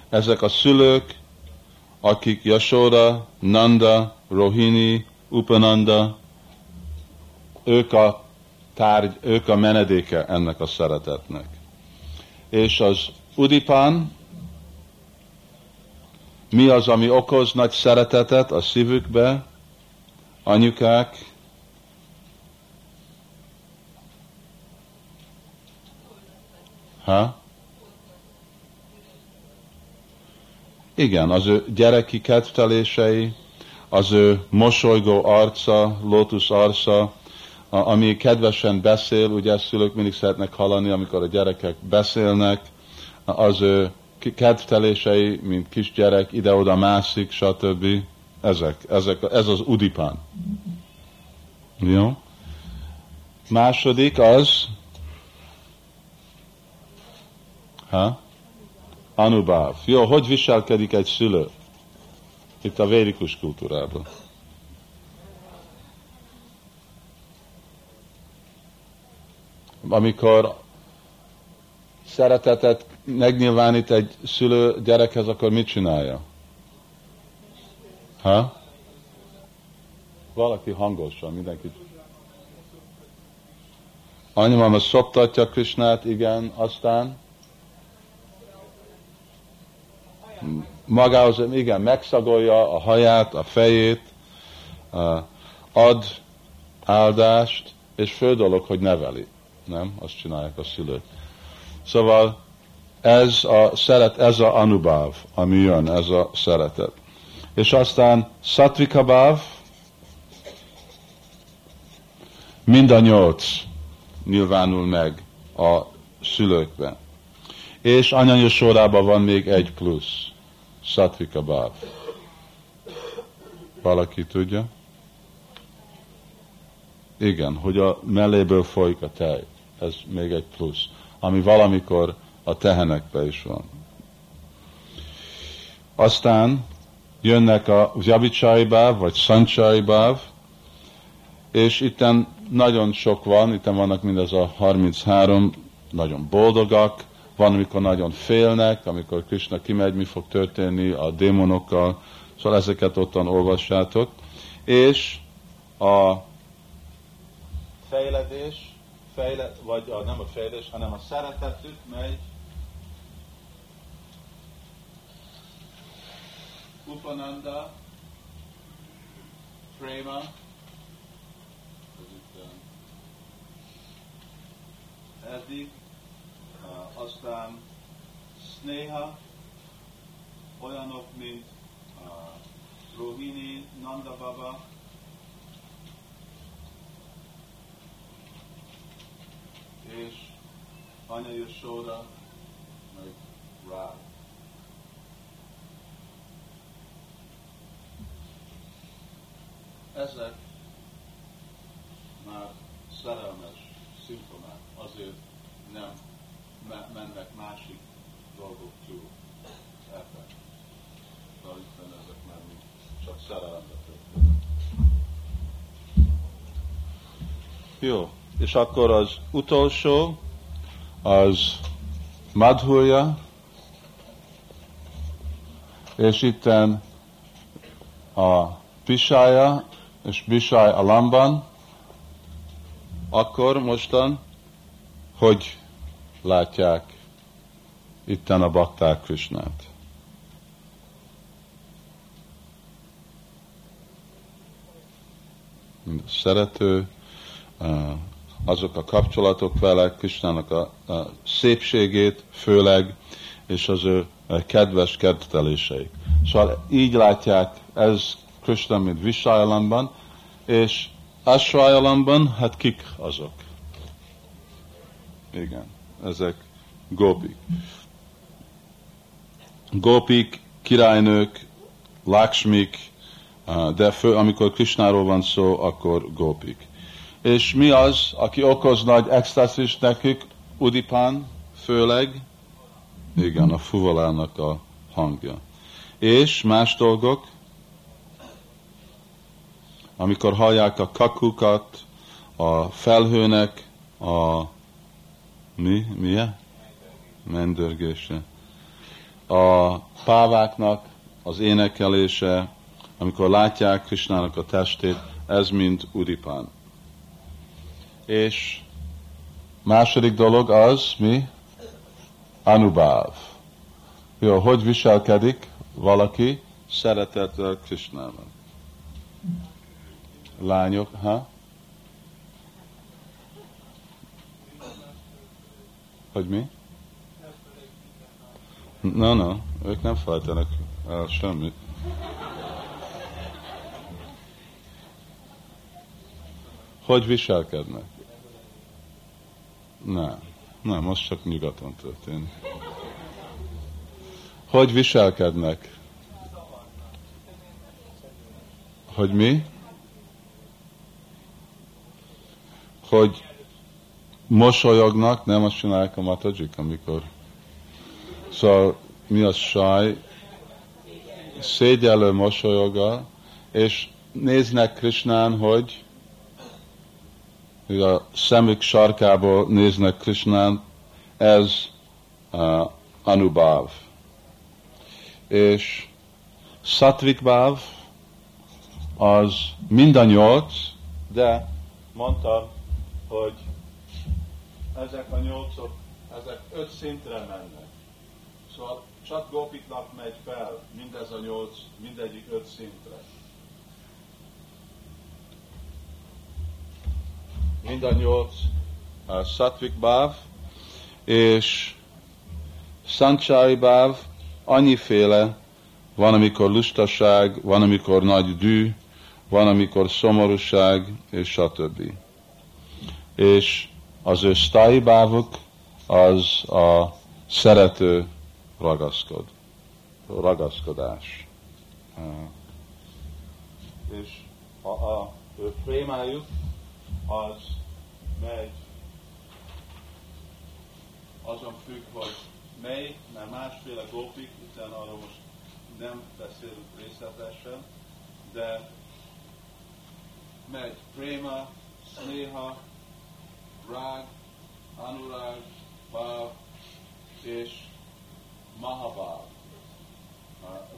ezek a szülők, akik Yashoda, Nanda, Rohini, Upananda, ők a tárgy, ők a menedéke ennek a szeretetnek. És az Udipán, mi az, ami okoz nagy szeretetet a szívükbe, anyukák, Ha? Igen, az ő gyereki kedvtelései, az ő mosolygó arca, lótusz arca, ami kedvesen beszél, ugye szülők mindig szeretnek hallani, amikor a gyerekek beszélnek, az ő kedvtelései, mint kisgyerek, ide-oda mászik, stb. Ezek, ezek, ez az udipán. Jó? Második az, ha? Anubáv. Jó, hogy viselkedik egy szülő? Itt a vérikus kultúrában. Amikor szeretetet megnyilvánít egy szülő gyerekhez, akkor mit csinálja? Ha? Valaki hangosan, mindenki. Anyamama szoptatja Krisnát, igen, aztán magához, igen, megszagolja a haját, a fejét, ad áldást, és fő dolog, hogy neveli. Nem? Azt csinálják a szülők. Szóval ez a szeret, ez a anubáv, ami jön, ez a szeretet. És aztán szatvikabáv, mind a nyolc nyilvánul meg a szülőkben. És anyanya sorában van még egy plusz. Satvika Bhav. Valaki tudja? Igen, hogy a melléből folyik a tej. Ez még egy plusz. Ami valamikor a tehenekbe is van. Aztán jönnek a Javicsaibav, vagy Sancsaibav, és itten nagyon sok van, itten vannak mindez a 33, nagyon boldogak, van, amikor nagyon félnek, amikor Krishna kimegy, mi fog történni a démonokkal, szóval ezeket ottan olvassátok. És a fejledés, fejle, vagy a, nem a fejledés, hanem a szeretetük megy. Upananda, Prema, eddig aztán Sneha, olyanok, mint Rohini, Nanda Baba, és Anya Yashoda, meg Rád. Ezek már szerelmes szimptomák, azért nem mennek másik dolgok túl ebben. Itt ezek már csak szerelembe történnek. Jó, és akkor az utolsó, az Madhurja, és itten a Pisája és Bisáj a Lamban, akkor mostan, hogy látják itten a bakták Krisnát. Szerető, azok a kapcsolatok vele, Krisnának a, a szépségét főleg, és az ő kedves kedveteléseik. Szóval így látják, ez Krishna, mint Visajalamban, és Asvajalamban, hát kik azok? Igen, ezek gópik. Gópik, királynők, Lakshmik, de fő, amikor Krishnáról van szó, akkor gópik. És mi az, aki okoz nagy extázis nekik? Udipán, főleg, igen, a fuvalának a hangja. És más dolgok, amikor hallják a kakukat, a felhőnek, a mi, milyen? Mendörgése. A páváknak az énekelése, amikor látják Krisnának a testét, ez mind Udipán. És második dolog az, mi? Anubáv. Jó, hogy viselkedik valaki szeretettel Krisnában? Lányok, ha? Hogy mi? No, no, ők nem felejtenek el semmit. Hogy viselkednek? Nem, nem, az csak nyugaton történik. Hogy viselkednek? Hogy mi? Hogy mosolyognak, nem azt csinálják a matajik, amikor. Szóval mi az saj? Szégyelő mosolyoga, és néznek Krisnán, hogy a szemük sarkából néznek Krisnán, ez uh, Anubhav. És Satvik Bhav az mind a nyolc, de mondtam, hogy ezek a nyolcok, ezek öt szintre mennek. Szóval csak Gopiknak megy fel mindez a nyolc, mindegyik öt szintre. Mind a nyolc uh, Satvik Bhav, és Sanchari Bhav annyiféle, van, amikor lustaság, van, amikor nagy dű, van, amikor szomorúság, és stb. És az ő bávuk az a szerető ragaszkod, ragaszkodás. És a, a ő prémájuk az megy azon függ, hogy mely, mert másféle gópik, hiszen arról most nem beszélünk részletesen, de megy préma, snéha, rág, anurag, báv és mahabáv.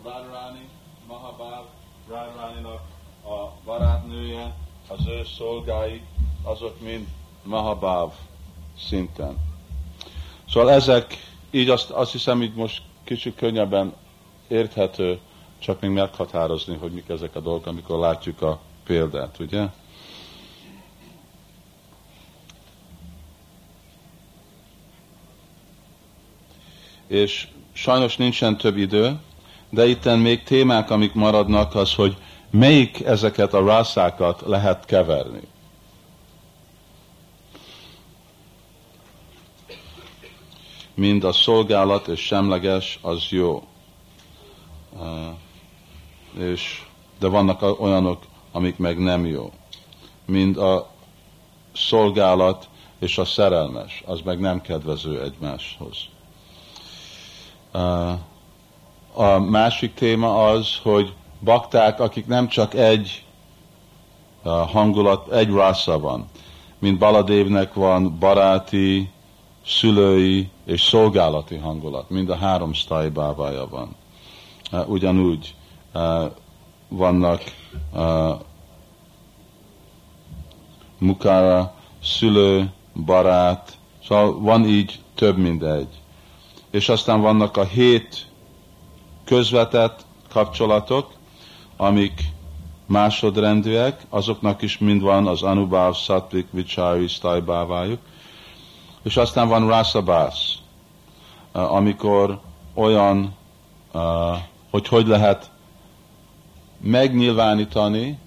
Radharani, Mahabáv, Radharaninak a barátnője, az ő szolgái, azok mind Mahabáv szinten. Szóval ezek, így azt, azt hiszem, így most kicsit könnyebben érthető, csak még meghatározni, hogy mik ezek a dolgok, amikor látjuk a példát, ugye? És sajnos nincsen több idő, de itten még témák, amik maradnak, az, hogy melyik ezeket a rászákat lehet keverni. Mind a szolgálat és semleges, az jó. És, de vannak olyanok, amik meg nem jó. Mind a szolgálat és a szerelmes, az meg nem kedvező egymáshoz. A másik téma az, hogy bakták, akik nem csak egy hangulat, egy rásza van, mint Baladévnek van baráti, szülői és szolgálati hangulat, mind a három sztájbávája van. Uh, ugyanúgy uh, vannak uh, mukára, szülő, barát, szóval van így több mint egy. És aztán vannak a hét közvetett kapcsolatok, amik másodrendűek, azoknak is mind van az Anubhav, Satvik, Vichari, Stajbávájuk, és aztán van Rasabász, amikor olyan, hogy hogy lehet megnyilvánítani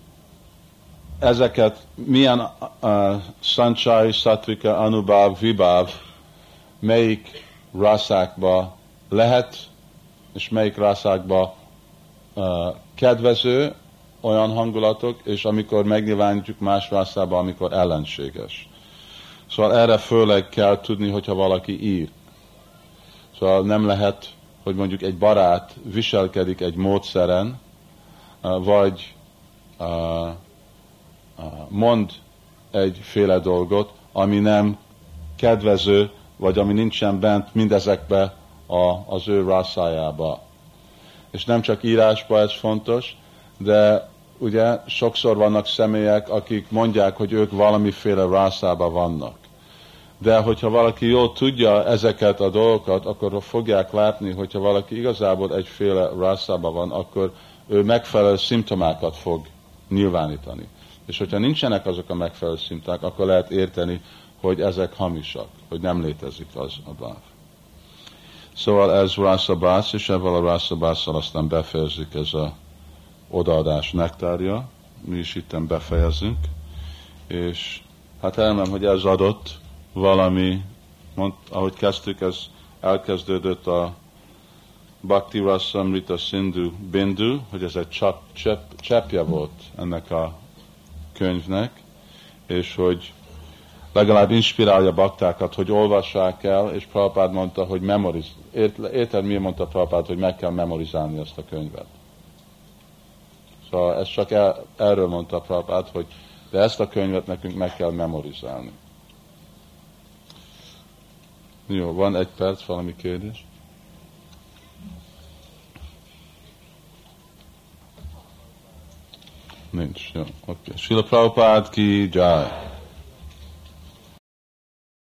ezeket, milyen uh, Sanchai, Satvika, Anubhav, Vibhav, melyik rászákba lehet, és melyik rászákba uh, kedvező olyan hangulatok, és amikor megnyilvánítjuk más rászába, amikor ellenséges. Szóval erre főleg kell tudni, hogyha valaki ír. Szóval nem lehet, hogy mondjuk egy barát viselkedik egy módszeren, vagy mond egyféle dolgot, ami nem kedvező, vagy ami nincsen bent mindezekbe a, az ő rászájába. És nem csak írásba ez fontos, de ugye sokszor vannak személyek, akik mondják, hogy ők valamiféle rászába vannak. De hogyha valaki jól tudja ezeket a dolgokat, akkor fogják látni, hogyha valaki igazából egyféle rászába van, akkor ő megfelelő szimptomákat fog nyilvánítani. És hogyha nincsenek azok a megfelelő szimptomák, akkor lehet érteni, hogy ezek hamisak, hogy nem létezik az a báv. Szóval ez rászabász, és ebben a rászabásszal aztán befejezik ez a odaadás nektárja. Mi is itten befejezünk. És hát elmondom, hogy ez adott valami, mond, ahogy kezdtük, ez elkezdődött a Bhakti Rasamrita Sindhu Bindu, hogy ez egy csap, csepp, cseppje volt ennek a könyvnek, és hogy legalább inspirálja baktákat, hogy olvassák el, és Prabhupád mondta, hogy memoriz. Érted, miért mondta Prabhupád, hogy meg kell memorizálni ezt a könyvet? Szóval ez csak el, erről mondta Prabhupád, hogy de ezt a könyvet nekünk meg kell memorizálni. Jó, van egy perc, valami kérdés? Nincs, jó, oké. Okay. Sila Prabhupád ki, jai.